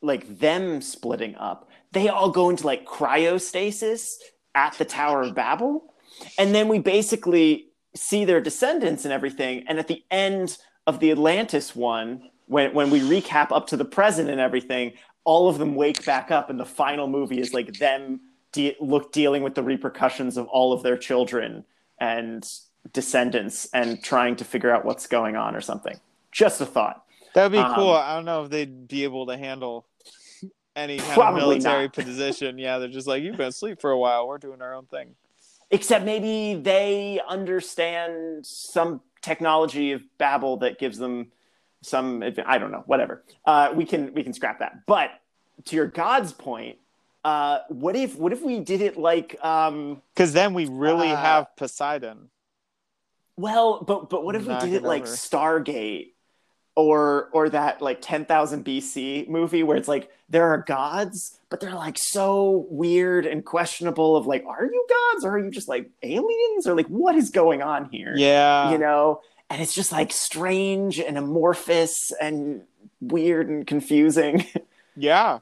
like them splitting up, they all go into like cryostasis at the Tower of Babel, and then we basically see their descendants and everything, and at the end of the Atlantis one. When, when we recap up to the present and everything, all of them wake back up and the final movie is like them de- look dealing with the repercussions of all of their children and descendants and trying to figure out what's going on or something just a thought That would be Um, cool. I don't know if they'd be able to handle any kind of military not. position. Yeah, they're just like, you've been asleep for a while. We're doing our own thing. except maybe they understand some technology of babel that gives them some i don't know whatever uh, we can we can scrap that but to your god's point uh, what if what if we did it like um, Because then we really Uh, have Poseidon. Well, but but what if we did it it like. Stargate or or that like 10,000 BC movie where it's like there are gods but they're like so weird and questionable of like are you gods or are you just like aliens or like what is going on here? Yeah. You know, and it's just like strange and amorphous and weird and confusing. Yeah.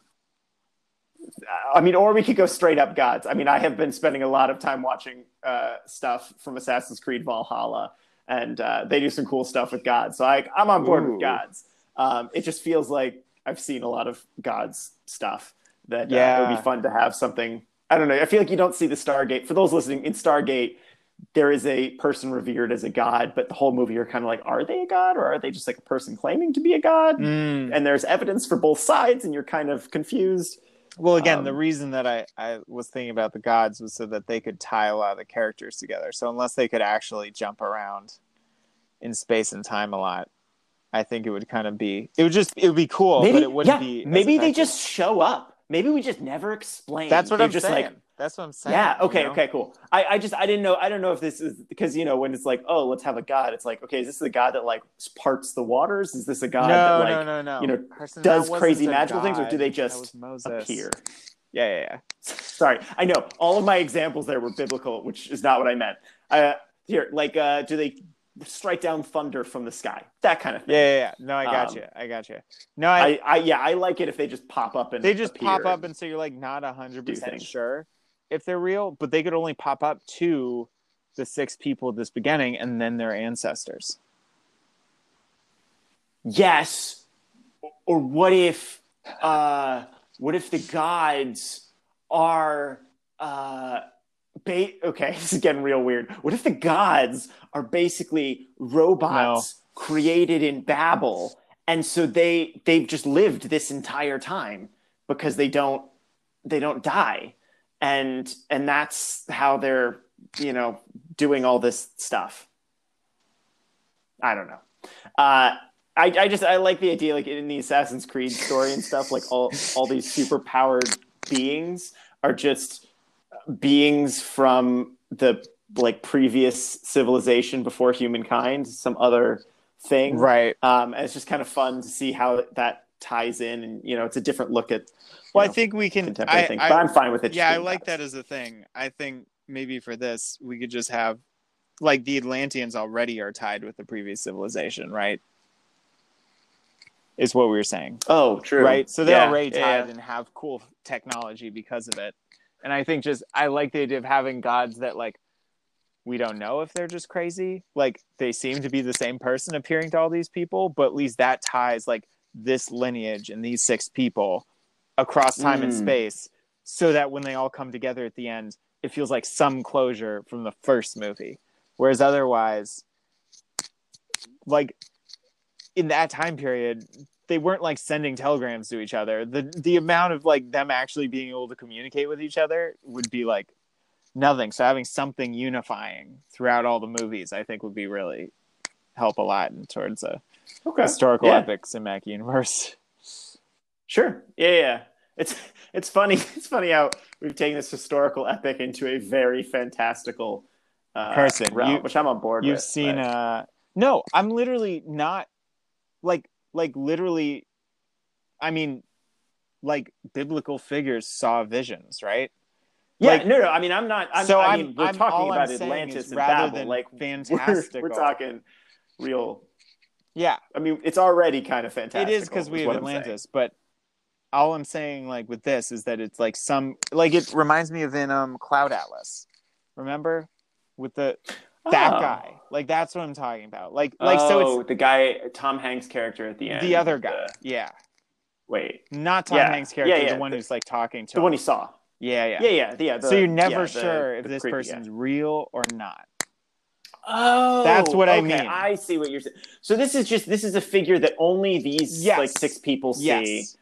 I mean, or we could go straight up gods. I mean, I have been spending a lot of time watching uh, stuff from Assassin's Creed Valhalla, and uh, they do some cool stuff with gods. So I, I'm on board Ooh. with gods. Um, it just feels like I've seen a lot of gods stuff that uh, it would be fun to have something. I don't know. I feel like you don't see the Stargate. For those listening, in Stargate, there is a person revered as a god, but the whole movie you're kind of like, are they a god or are they just like a person claiming to be a god? Mm. And there's evidence for both sides, and you're kind of confused. Well, again, Um, the reason that I, I was thinking about the gods was so that they could tie a lot of the characters together. So unless they could actually jump around in space and time a lot, I think it would kind of be it would just it would be cool, maybe but it wouldn't yeah, be. maybe they just show up. Maybe we just never explain. That's what They're I'm just saying. like That's what I'm saying. yeah, okay, you know? okay, cool. I, I just I didn't know I don't know if this is because you know when it's like oh let's have a god it's like okay is this the god that like parts the waters is this a god no, that like no, no, no. you know, Carson, does crazy magical things, or do they just Moses. appear? Yeah, yeah, yeah. Sorry, I know all of my examples there were biblical, which is not what I meant. Uh, here, like uh, do they strike down thunder from the sky? That kind of thing. Yeah, yeah, yeah. No, I got Um, you. I got you. No, I, I, I yeah I like it if they just pop up and they just appear. pop up and so you're like not a hundred percent sure if they're real, but they could only pop up to the six people at this beginning and then their ancestors. yes. Or what if uh what if the gods are uh ba- okay this is getting real weird. What if the gods are basically robots created in babel? And so they they've just lived this entire time because they don't they don't die and and that's how they're you know doing all this stuff. I don't know. Uh I, I just I like the idea like in the Assassin's Creed story and stuff like all all these super powered beings are just beings from the like previous civilization before humankind some other thing. Right. um and it's just kind of fun to see how that ties in and you know it's a different look at Well, you I think we can. I, I- but I'm fine with it yeah, I like gods. that as a thing. I think maybe for this, we could just have like the Atlanteans already are tied with the previous civilization, right? Is what we were saying. oh true right? So they're Yeah, already tied yeah. and have cool technology because of it. And I think just I like the idea of having gods that like we don't know if they're just crazy. Like they seem to be the same person appearing to all these people, but at least that ties like this lineage and these six people across time and Mm. space so that when they all come together at the end, it feels like some closure from the first movie. Whereas otherwise, like in that time period, they weren't like sending telegrams to each other. The the amount of like them actually being able to communicate with each other would be like nothing. So having something unifying throughout all the movies, I think would be really help a lot in towards a okay historical Yeah. epic cinematic universe. Sure. Yeah, yeah. It's it's funny. It's funny how we've taken this historical epic into a very fantastical uh, Carson, realm, you- which I'm on board with You've with. seen but- uh no, I'm literally not like like literally I mean like biblical figures saw visions, right? yeah, like- no, no. I mean, I'm not. I'm, so I I'm, we're I'm talking about I'm Atlantis and rather Babel. than Like we're, we're talking real. Yeah, I mean, it's already kind of fantastic. It is because we have Atlantis, but all I'm saying like with this is that it's like some like it reminds me of in um Cloud Atlas. Remember? With the that guy. Like that's what I'm talking about. Like like so Oh, it's the guy Tom Hanks character at the end. the other guy. Yeah. wait, Not Tom Yeah. Hanks' character, Yeah, yeah, the one the- who's like talking to the him. one he saw. Yeah, yeah. Yeah, yeah, yeah. The, so you're never the- sure if the this person's real or not. Oh, That's what I mean. I see what you're saying. So this is just this is a figure that only these Yes. like six people see. Yes.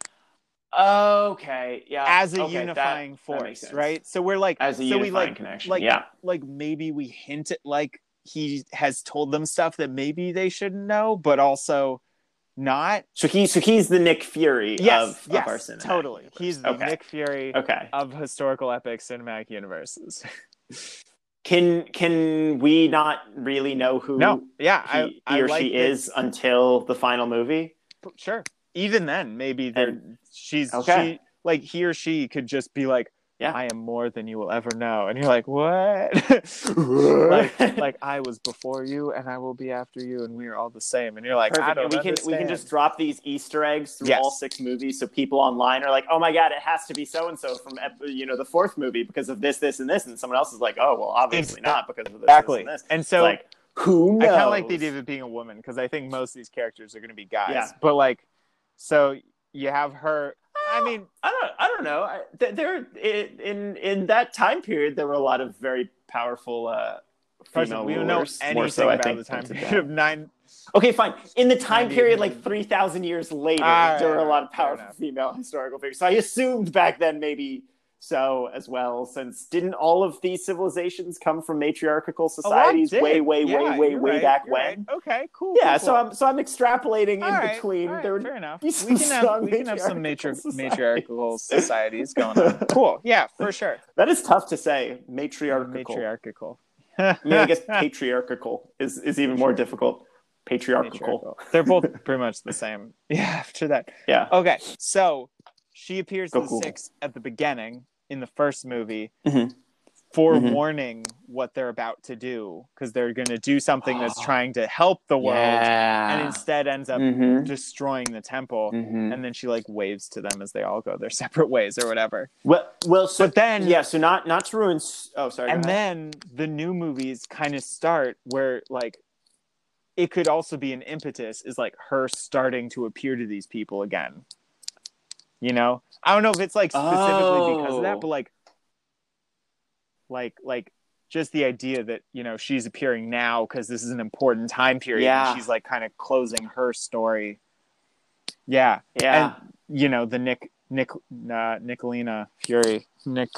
Okay, yeah. As a okay, unifying that force, sense. right? So we're like As a so we unifying like connection. like yeah. like maybe we hint at like he has told them stuff that maybe they shouldn't know, but also not. So he so he's the Nick Fury Yes, of, yes, of our cinematic totally. universe. He's the okay. Nick Fury Okay. of historical epic cinematic universes. Can can we not really know who no, yeah, he, I, he I or like she is until the final movie? Sure. Even then, maybe And- she's Okay. she like he or she could just be like, Yeah. I am more than you will ever know, and you're like, what? like, like I was before you, and I will be after you, and we are all the same. And you're like, I Perfect. don't And we can we can just drop these Easter eggs through Yes. all six movies, so people online are like, "Oh my god, it has to be so and so from you know the fourth movie because of this, this, and this," and someone else is like, "Oh well, obviously not because of this, exactly. this, and this." And so like, who I kind of like the idea of it being a woman because I think most of these characters are going to be guys. Yeah. But like, so you have her. I mean, I don't I don't know. I, there in in that time period, there were a lot of very powerful uh, Carson, female we don't know anything so, I about think, the time period today. of nine. Okay, fine. In the time period, like 3,000 years later, All right, there were a lot of powerful female historical figures. So I assumed back then maybe so as well, since didn't all of these civilizations come from matriarchal oh, societies did. way, way, Yeah, way, way, way right, back when? right. Okay, cool. Yeah, cool, so cool. I'm so I'm extrapolating All in right, between. right, there fair enough. We can have we can have some matri- matriarchal matriarchal societies going on. Cool. Yeah, for sure. That is tough to say. Matriarchal. Matriarchal. I mean, I guess patriarchal is, is even more difficult. Patriarchal. Matriarchal. They're both pretty much the same. Yeah. After that. Yeah. Okay, so she appears to the Google. six at the beginning in the first movie, Mhm. forewarning what they're about to do because they're going to do something that's trying to help the world, and instead ends up Mhm. destroying the temple. Mhm. And then she like waves to them as they all go their separate ways or whatever. Well, well, so But then, yeah, so not not to ruin. Oh, sorry. and then the new movies kind of start where like it could also be an impetus is like her starting to appear to these people again you know i don't know if it's like specifically because of Oh. that but like like like just the idea that you know she's appearing now because this is an important time period Yeah. and she's like kind of closing her story yeah yeah, And, you know the nick nick uh, nicolina fury nick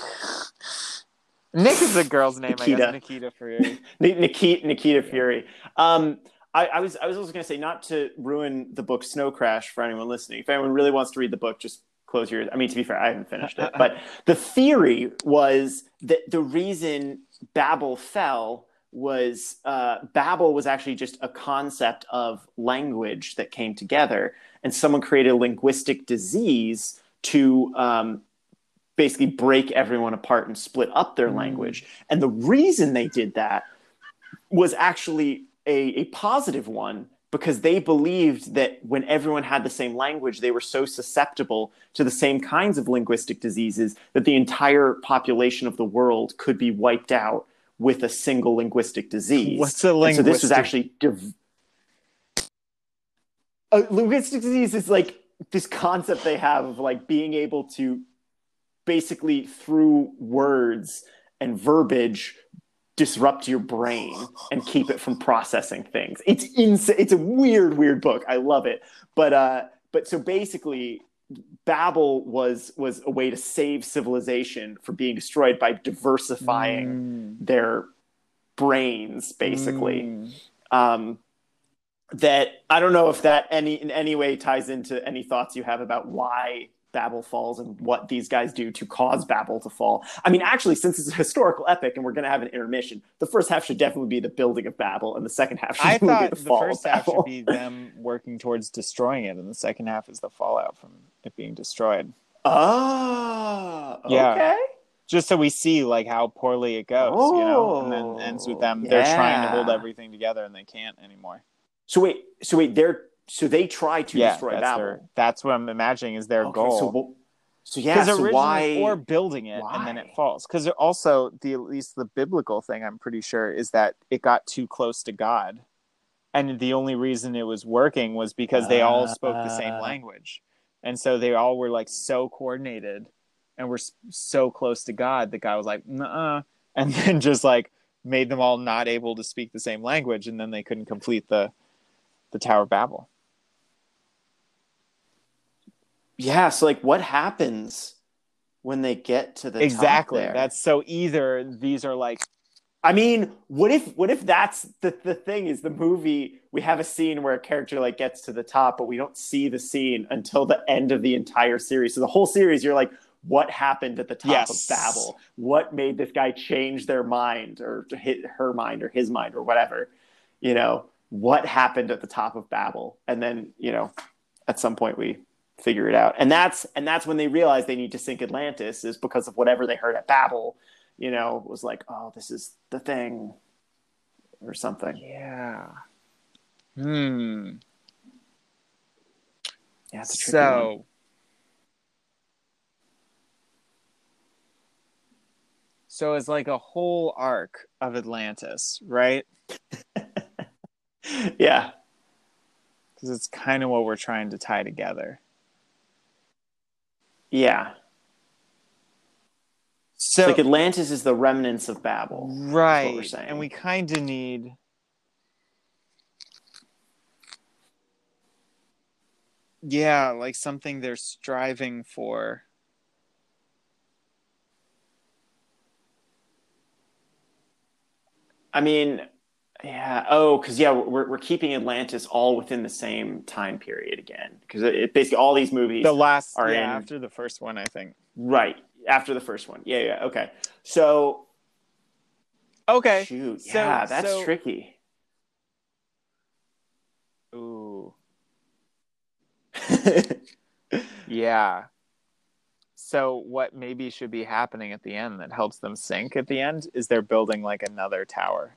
nick is the girl's name i Nikita. guess nikita fury Nikita Nikita Fury. Um, I, I was I was also going to say not to ruin the book Snow Crash for anyone listening. If anyone really wants to read the book, just close your. I mean, to be fair, I haven't finished it, but the theory was that the reason Babel fell was uh, Babel was actually just a concept of language that came together, and someone created a linguistic disease to um, basically break everyone apart and split up their Mm. language. And the reason they did that was actually a, a positive one because they believed that when everyone had the same language, they were so susceptible to the same kinds of linguistic diseases that the entire population of the world could be wiped out with a single linguistic disease. What's a And so this was actually div- a linguistic disease is like this concept they have of like being able to basically through words and verbiage disrupt your brain and keep it from processing things. It's ins- it's a weird weird book. I love it. But uh but so basically Babel was was a way to save civilization from being destroyed by diversifying Mm. their brains basically Mm. um, that I don't know if that any in any way ties into any thoughts you have about why Babel falls and what these guys do to cause Babel to fall. I mean, actually, since it's a historical epic and we're going to have an intermission, the first half should definitely be the building of Babel, and the second half should I be the the fall first of half should be them working towards destroying it, and the second half is the fallout from it being destroyed. Oh, Yeah. okay. Just so we see like how poorly it goes, you know, and then ends with them. They're trying to hold oh, everything together, and they can't anymore. So wait, so wait, they're so they try to yeah, destroy that's Babel. their. That's what I'm imagining is their Okay, goal. So, wh- so yeah, because so why? or building it and then it falls because also the at least the biblical thing i'm pretty sure is that it got too close to god and the only reason it was working was because they all spoke the same Ah. language and so they all were like so coordinated and were so close to god that god was like nah and then just like made them all not able to speak the same language and then they couldn't complete the the tower of babel yeah, so like, what happens when they get to the top exactly that's so either these are like I mean, what if what if that's the the thing is the movie we have a scene where a character like gets to the top, but we don't see the scene until the end of the entire series. So the whole series, you're like, what happened at the top Yes. of Babel? What made this guy change their mind or hit her mind or his mind or whatever? You know, what happened at the top of Babel? And then, you know, at some point we figure it out. And that's and that's when they realize they need to sink Atlantis is because of whatever they heard at Babel you know, was like, oh, this is the thing or something. Yeah. Hmm. Yeah, it's a tricky one. So. So it's like a whole arc of Atlantis, right? yeah, Because it's kind of what we're trying to tie together. Yeah. So like Atlantis is the remnants of Babel. right, we're saying. and we kind of need. Yeah, like something they're striving for. I mean, yeah. Oh, because yeah, we're we're keeping Atlantis all within the same time period again. Because it, it basically all these movies The last, are yeah, in- after the first one, I think. right after the first one. Yeah, yeah. Okay. So Okay. shoot, So- yeah, that's so- tricky. Ooh. Yeah. So what maybe should be happening at the end that helps them sink at the end is they're building like another tower,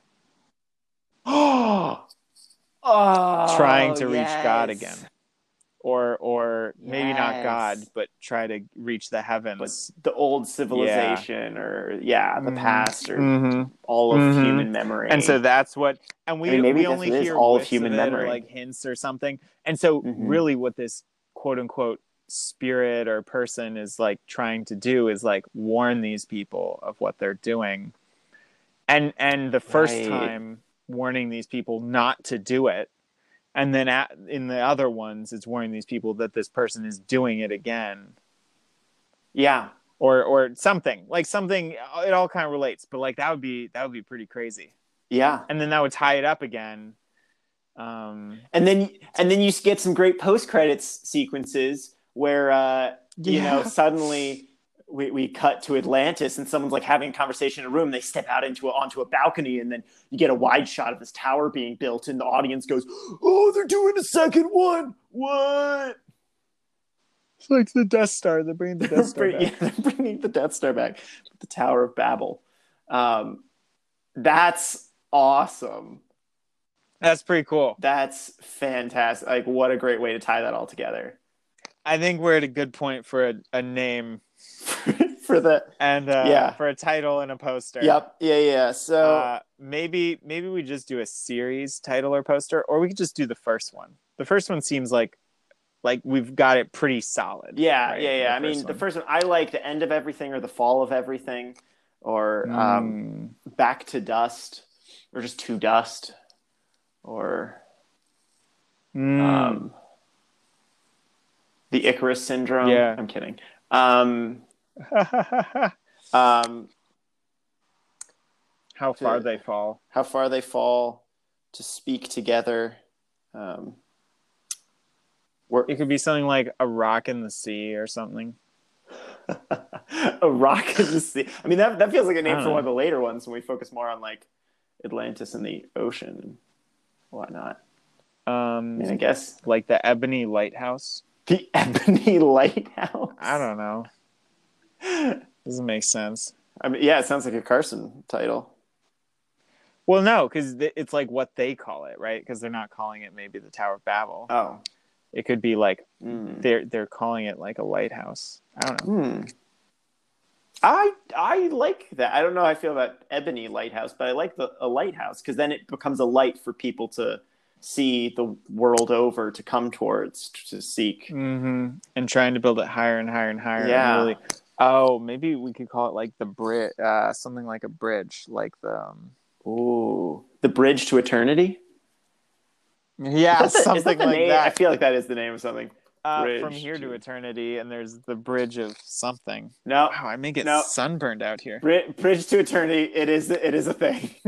oh, trying to reach God again, or or maybe not God, but try to reach the but heavens. the old civilization or yeah the Mhm. past or Mhm. all of Mhm. human memory And so that's what, and we I mean, maybe we only what it is, hear all of human it memory. or like hints or something. And so Mhm. really, what this quote unquote spirit or person is like trying to do is like warn these people of what they're doing, and and the first Right. time warning these people not to do it. And then at, in the other ones, it's warning these people that this person is doing it again, yeah or or something like something. It all kind of relates, but like that would be that would be pretty crazy. yeah and then that would tie it up again. Um, and then and then you get some great post credits sequences where uh you Yeah. know suddenly we, we cut to Atlantis and someone's like having a conversation in a room. They step out into a, onto a balcony and then you get a wide shot of this tower being built and the audience goes, "Oh, they're doing a second one! What?" it's like the Death Star. They're bringing the Death Star Bring- back. yeah, they're bringing the Death Star back, the Tower of Babel. Um, that's awesome. That's pretty cool. That's fantastic. Like, what a great way to tie that all together I think we're at a good point for a, a name for the. and uh, Yeah. for a title and a poster. Yep. Yeah. Yeah. So. Uh, maybe maybe we just do a series title or poster, or we could just do the first one. The first one seems like like we've got it pretty solid. yeah. right? Yeah. Yeah. The I mean, first the first one. I like the end of everything or the fall of everything, or um, Mm. back to dust, or just to dust, or Mm. um, the Icarus syndrome. Yeah. I'm kidding. Um, um, How far To- they fall. how far they fall to speak together. Um, It could be something like a rock in the sea or something. a rock in the sea. I mean, that that feels like a name for one of the later ones when we focus more on like Atlantis and the ocean and whatnot. I Um, mean, I guess like the Ebony Lighthouse. The Ebony Lighthouse. I don't know. Doesn't make sense. I mean, yeah, it sounds like a Carson title. Well, no, because it's like what they call it, right? Because they're not calling it maybe the Tower of Babel. Oh, It could be like mm. they're they're calling it like a lighthouse. I don't know. Hmm. I I like that. I don't know how I feel about Ebony Lighthouse, but I like the a lighthouse because then it becomes a light for people to see the world over to come towards to seek. Mm-hmm. And trying to build it higher and higher and higher. and Yeah. really- oh, maybe we could call it like the bridge, uh, something like a bridge, like the. Um, Ooh, the bridge to eternity. yeah, Is that the- is something that like name? that. I feel like that is the name of something. uh, from here to- eternity, and there's the bridge of something. No, Wow, I may get No. sunburned out here. Bri- bridge to eternity. It is. It is a thing.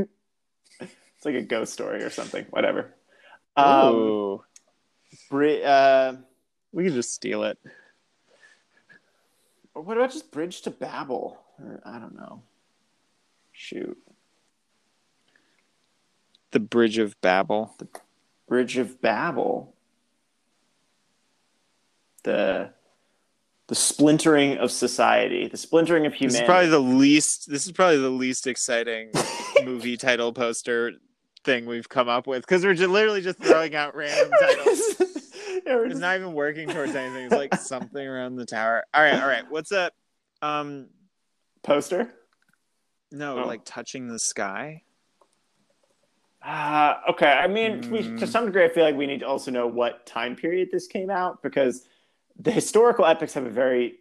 it's like a ghost story or something. Whatever. Um, Ooh, bri- uh, we could just steal it. or what about just bridge to Babel? Or, I don't know. Shoot. The bridge of Babel. The Bridge of Babel. The the splintering of society, the splintering of This humanity. is probably the least. This is probably the least exciting movie title poster thing we've come up with because we're just literally just throwing out random titles. Yeah, It's just- not even working towards anything. It's like something around the tower. All right, all right. What's up? Um, poster. no, Oh. like touching the sky. Uh, okay. I mean, we, to Mm. some degree, I feel like we need to also know what time period this came out because the historical epics have a very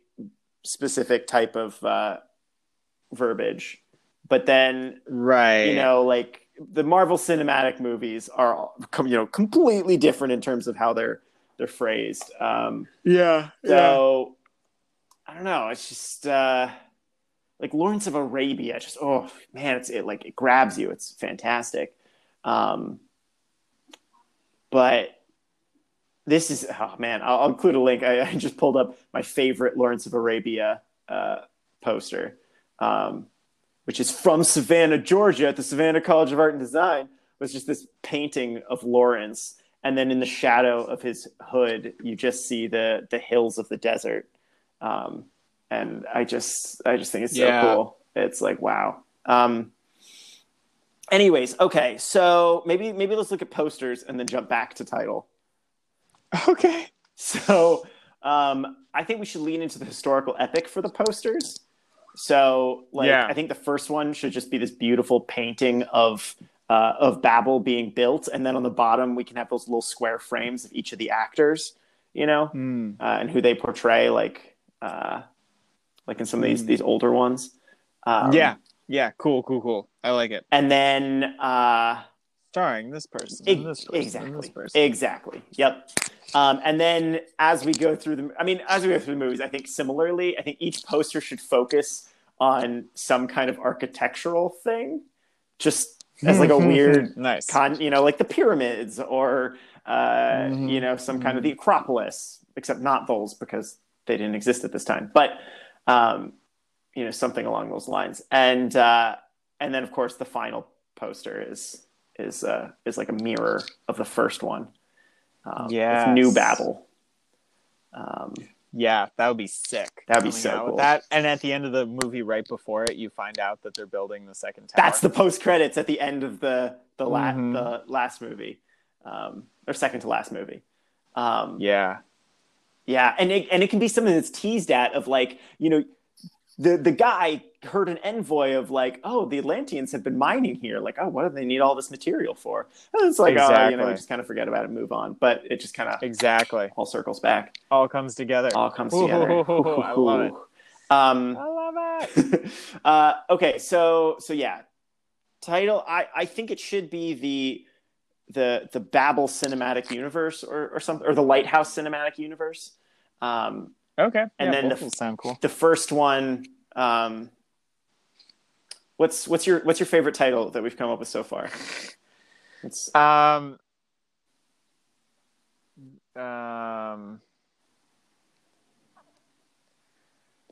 specific type of uh, verbiage. But then, Right. you know, like the Marvel cinematic movies are, you know, completely different in terms of how they're they're phrased. Um, Yeah. so I don't know. It's just uh, like Lawrence of Arabia. Just oh man, it's it like it grabs you. It's fantastic. Um, but this is oh man, I'll, I'll include a link. I, I just pulled up my favorite Lawrence of Arabia uh, poster, um, which is from Savannah, Georgia, at the Savannah College of Art and Design. Was just this painting of Lawrence, and then in the shadow of his hood, you just see the the hills of the desert. Um, and I just I just think it's so cool. It's like wow. Um, anyways, okay, so maybe maybe let's look at posters and then jump back to title. Okay. So um, I think we should lean into the historical epic for the posters. So like Yeah. I think the first one should just be this beautiful painting of uh, of Babel being built, and then on the bottom we can have those little square frames of each of the actors, you know, Hmm. uh, and who they portray, like uh, like in some of these Mm. these older ones. Um, yeah. Yeah. Cool. Cool. Cool. I like it. and then uh, Starring this person. This person. Exactly. this person. Exactly. Yep. Um, and then as we go through the, I mean, as we go through the movies, I think similarly, I think each poster should focus on some kind of architectural thing, just as like a weird nice. con, you know, like the pyramids or, uh, Mhm. you know, some kind of the Acropolis, except not those because they didn't exist at this time. But, um, you know, something along those lines. And, uh, and then of course the final poster is, is, uh, is like a mirror of the first one. Um, Yes. New Babel. Um, Yeah, that would be sick. That'd be so cool. That and at the end of the movie, right before it, you find out that they're building the second tower. that's the post credits at the end of the the, la- Mhm. the last movie, um, or second to last movie. Um, yeah. Yeah, and it, and it can be something that's teased at of like you know, the the guy heard an envoy of like, oh, the Atlanteans have been mining here. Like, oh, what do they need all this material for? And it's like, oh, you know, Exactly. we just kind of forget about it, and move on. But it just kind of Exactly. all circles back, All comes together. all comes Ooh, together. I love it. Um, I love it. uh, okay, so so yeah, title. I I think it should be the the the Babel cinematic universe or or something or the Lighthouse cinematic universe. Um, Okay. And yeah, then the- sound cool. the first one. Um, what's what's your what's your favorite title that we've come up with so far? It's Um, Um,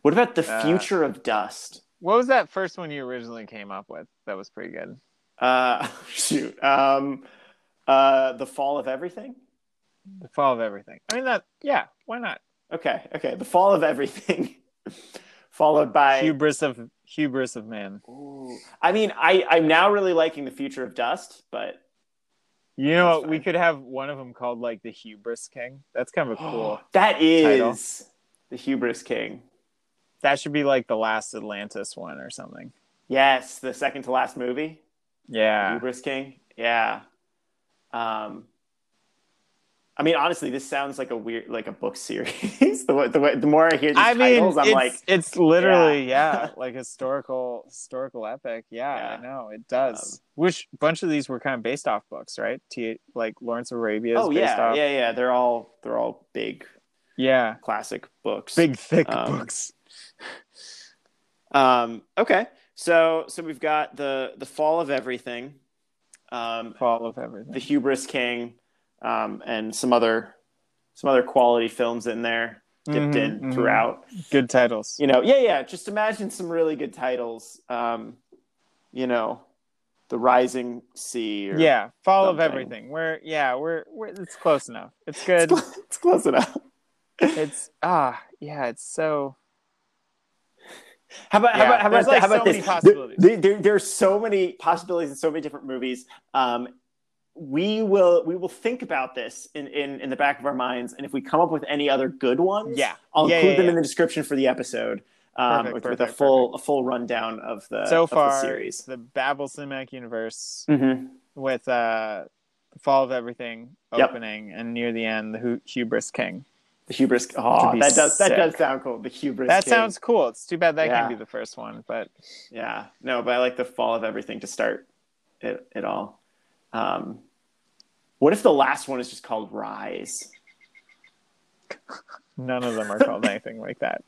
What about the Uh, future of dust? what was that first one you originally came up with? That was pretty good. Uh, shoot. Um, uh, the fall of everything. The fall of everything. I mean that. Yeah, why not? Okay, okay. The fall of everything, followed by. Hubris of hubris of man. Ooh. I mean, I I'm now really liking the future of dust, but You know what? We could have one of them called like the Hubris King. That's kind of a cool. that is title. the hubris king. that should be like the last Atlantis one or something. Yes, the second to last movie, Yeah. hubris king. Yeah. Um. I mean, honestly, this sounds like a weird, like a book series. the, way- the, way, the more I hear these I mean, titles, I'm it's, like, it's literally Yeah. yeah, like historical historical epic. Yeah, Yeah. I know it does. Um, Which bunch of these were kind of based off books, right? T- like Lawrence of Arabia oh based yeah, off. yeah, yeah. They're all they're all big yeah, classic books. big thick Um, books. Um, okay, so so we've got the the fall of everything, um, Fall of everything. the hubris king, um, and some other some other quality films in there dipped Mhm, in mhm. throughout. Good titles. You know, yeah, yeah. Just imagine some really good titles. Um, you know, the rising sea. Or, Yeah, fall of everything. We're yeah, we're, we're it's close enough. It's it's, good. it's close enough. it's ah yeah, it's so How about how about how about, like, how about so this? many possibilities. There, there, there's so many possibilities in so many different movies. Um, we will we will think about this in, in in the back of our minds, and if we come up with any other good ones, Yeah. I'll Yeah, include yeah, them yeah. in the description for the episode. Um, Perfect, with, with a perfect, full a full rundown of the so of the far series. the Babel Cinematic Universe hmm with uh the fall of everything Yep. opening and near the end the Hu- hubris king. The hubris. Oh, that does that does sound cool. The hubris. That King. sounds cool. It's too bad that Yeah. can't be the first one, but Yeah, no, but I like the fall of everything to start it, it all. Um, what if the last one is just called Rise? none of them are called anything like that.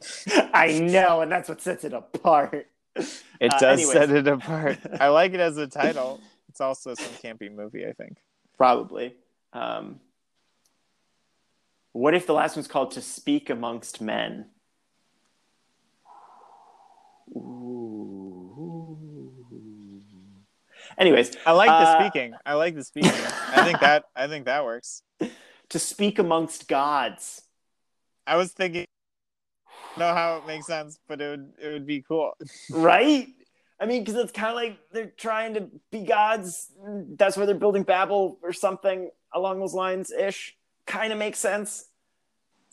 I know, and that's what sets it apart. It Uh, does anyways. set it apart. I like it as a title. It's also some campy movie, I think. Probably. Um, what if the last one's called To Speak Amongst Men? Ooh. Anyways, I like the Uh, speaking. I like the speaking. I think that I think that works. To Speak Amongst Gods. I was thinking I don't know how it makes sense, but it would it would be cool. right? I mean, because it's kind of like they're trying to be gods. That's why they're building Babel or something along those lines ish. Kind of makes sense.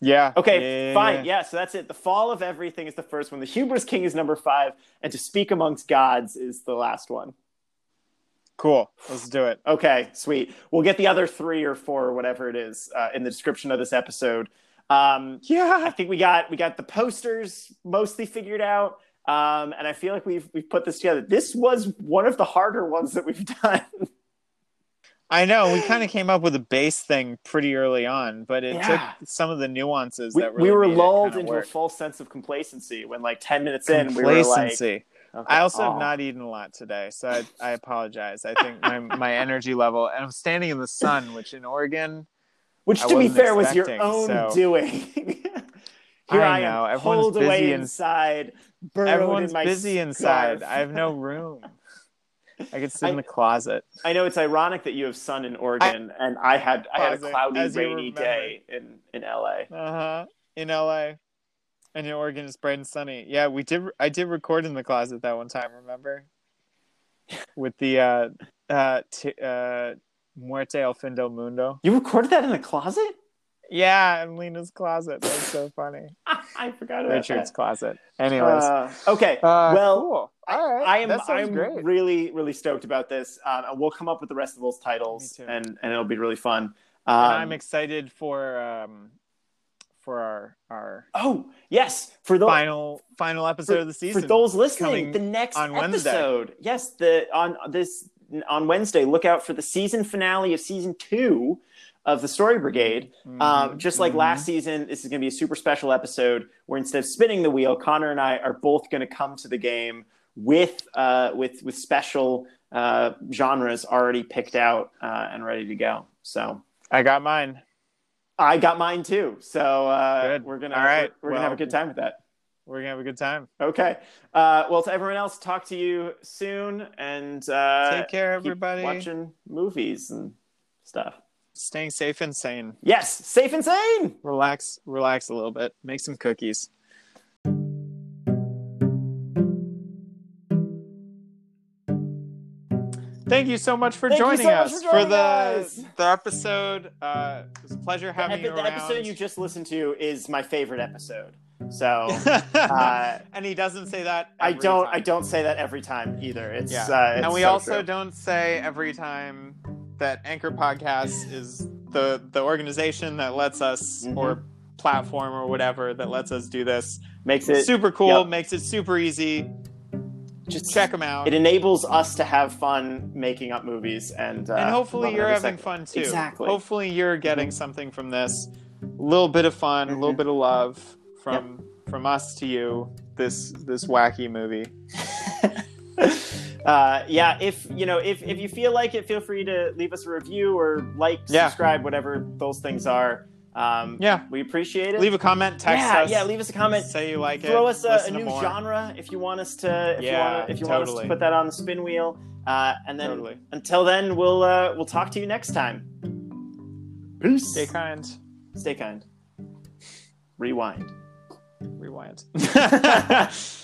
Yeah. Okay, Yeah, fine. Yeah. so that's it. The fall of everything is the first one. The hubris king is number five, and to speak amongst gods is the last one. Cool. Let's do it. Okay, sweet. We'll get the other three or four or whatever it is uh, in the description of this episode. Um, yeah, I think we got we got the posters mostly figured out, um, and I feel like we've we've put this together. This was one of the harder ones that we've done. I know. We kind of came up with a base thing pretty early on, but it Yeah. took some of the nuances we, that really we were lulled into work. a false sense of complacency when, like, ten minutes in, we were like, complacency. Okay, I also oh. have not eaten a lot today, so I, I apologize. I think my, my energy level, and I'm standing in the sun, which in Oregon, Which, I to be fair, was your own so- doing. Here I, I know, am, everyone's pulled away busy and- inside, burrowed everyone's in my busy inside. I have no room. I could sit in the closet. I know it's ironic that you have sun in Oregon, and I had I had a cloudy, rainy day in in LA. Uh huh. In LA, and in Oregon, it's bright and sunny. Yeah, we did. I did record in the closet that one time. Remember? With the uh, uh, t- uh, Muerte al fin del mundo. You recorded that in the closet? Yeah, in Lena's closet. That's so funny. I forgot about Richard's that. closet. Anyways. Uh, okay, Uh, well, cool. All right. I am I'm great. really really stoked about this, um, and we'll come up with the rest of those titles, and and it'll be really fun. Um, and I'm excited for um for our our oh yes, for the final final episode for, of the season. for those listening, the next on Wednesday. episode, yes, the on this on Wednesday, look out for the season finale of season two of the Story Brigade. Um, Mhm, just like mhm. last season, this is going to be a super special episode where instead of spinning the wheel, Connor and I are both going to come to the game with uh, with with special uh, genres already picked out uh, and ready to go. So I got mine. I got mine too. So uh, we're gonna All right. we're, we're gonna have a good time with that. We're gonna have a good time. Okay. Uh, well, to everyone else, talk to you soon, and uh, Take care, everybody. Watching movies and stuff. Staying safe and sane. Yes, safe and sane. Relax, relax a little bit. Make some cookies. Thank you so much for Thank you joining so much us for joining the us. the episode. Uh, it was a pleasure having Epi- you the episode you just listened to is my favorite episode. So uh, and he doesn't say that. I don't time. I don't say that every time either. It's Yeah, uh, it's and we so also true. don't say every time that Anchor Podcast is the the organization that lets us Mhm. or platform or whatever that lets us do this. makes it super cool, yep. makes it super easy. Just Check them out. It enables us to have fun making up movies, and uh, and hopefully you're having second. fun too. Exactly. Hopefully you're getting something from this. A little bit of fun, a little Mhm. bit of love from from us to you. This this wacky movie. uh, yeah, if you know, if if you feel like it, feel free to leave us a review or like, Yeah. subscribe, whatever those things are. Um, Yeah. we appreciate it. Leave a comment, text yeah, us. yeah. Leave us a comment. Say you like it. Throw us a, a new genre if you want us to. If Yeah, you want, if you want us to put that on the spin wheel. Uh, and then Totally. until then, we'll uh, we'll talk to you next time. Peace. Stay kind. Stay kind. Rewind. Rewind.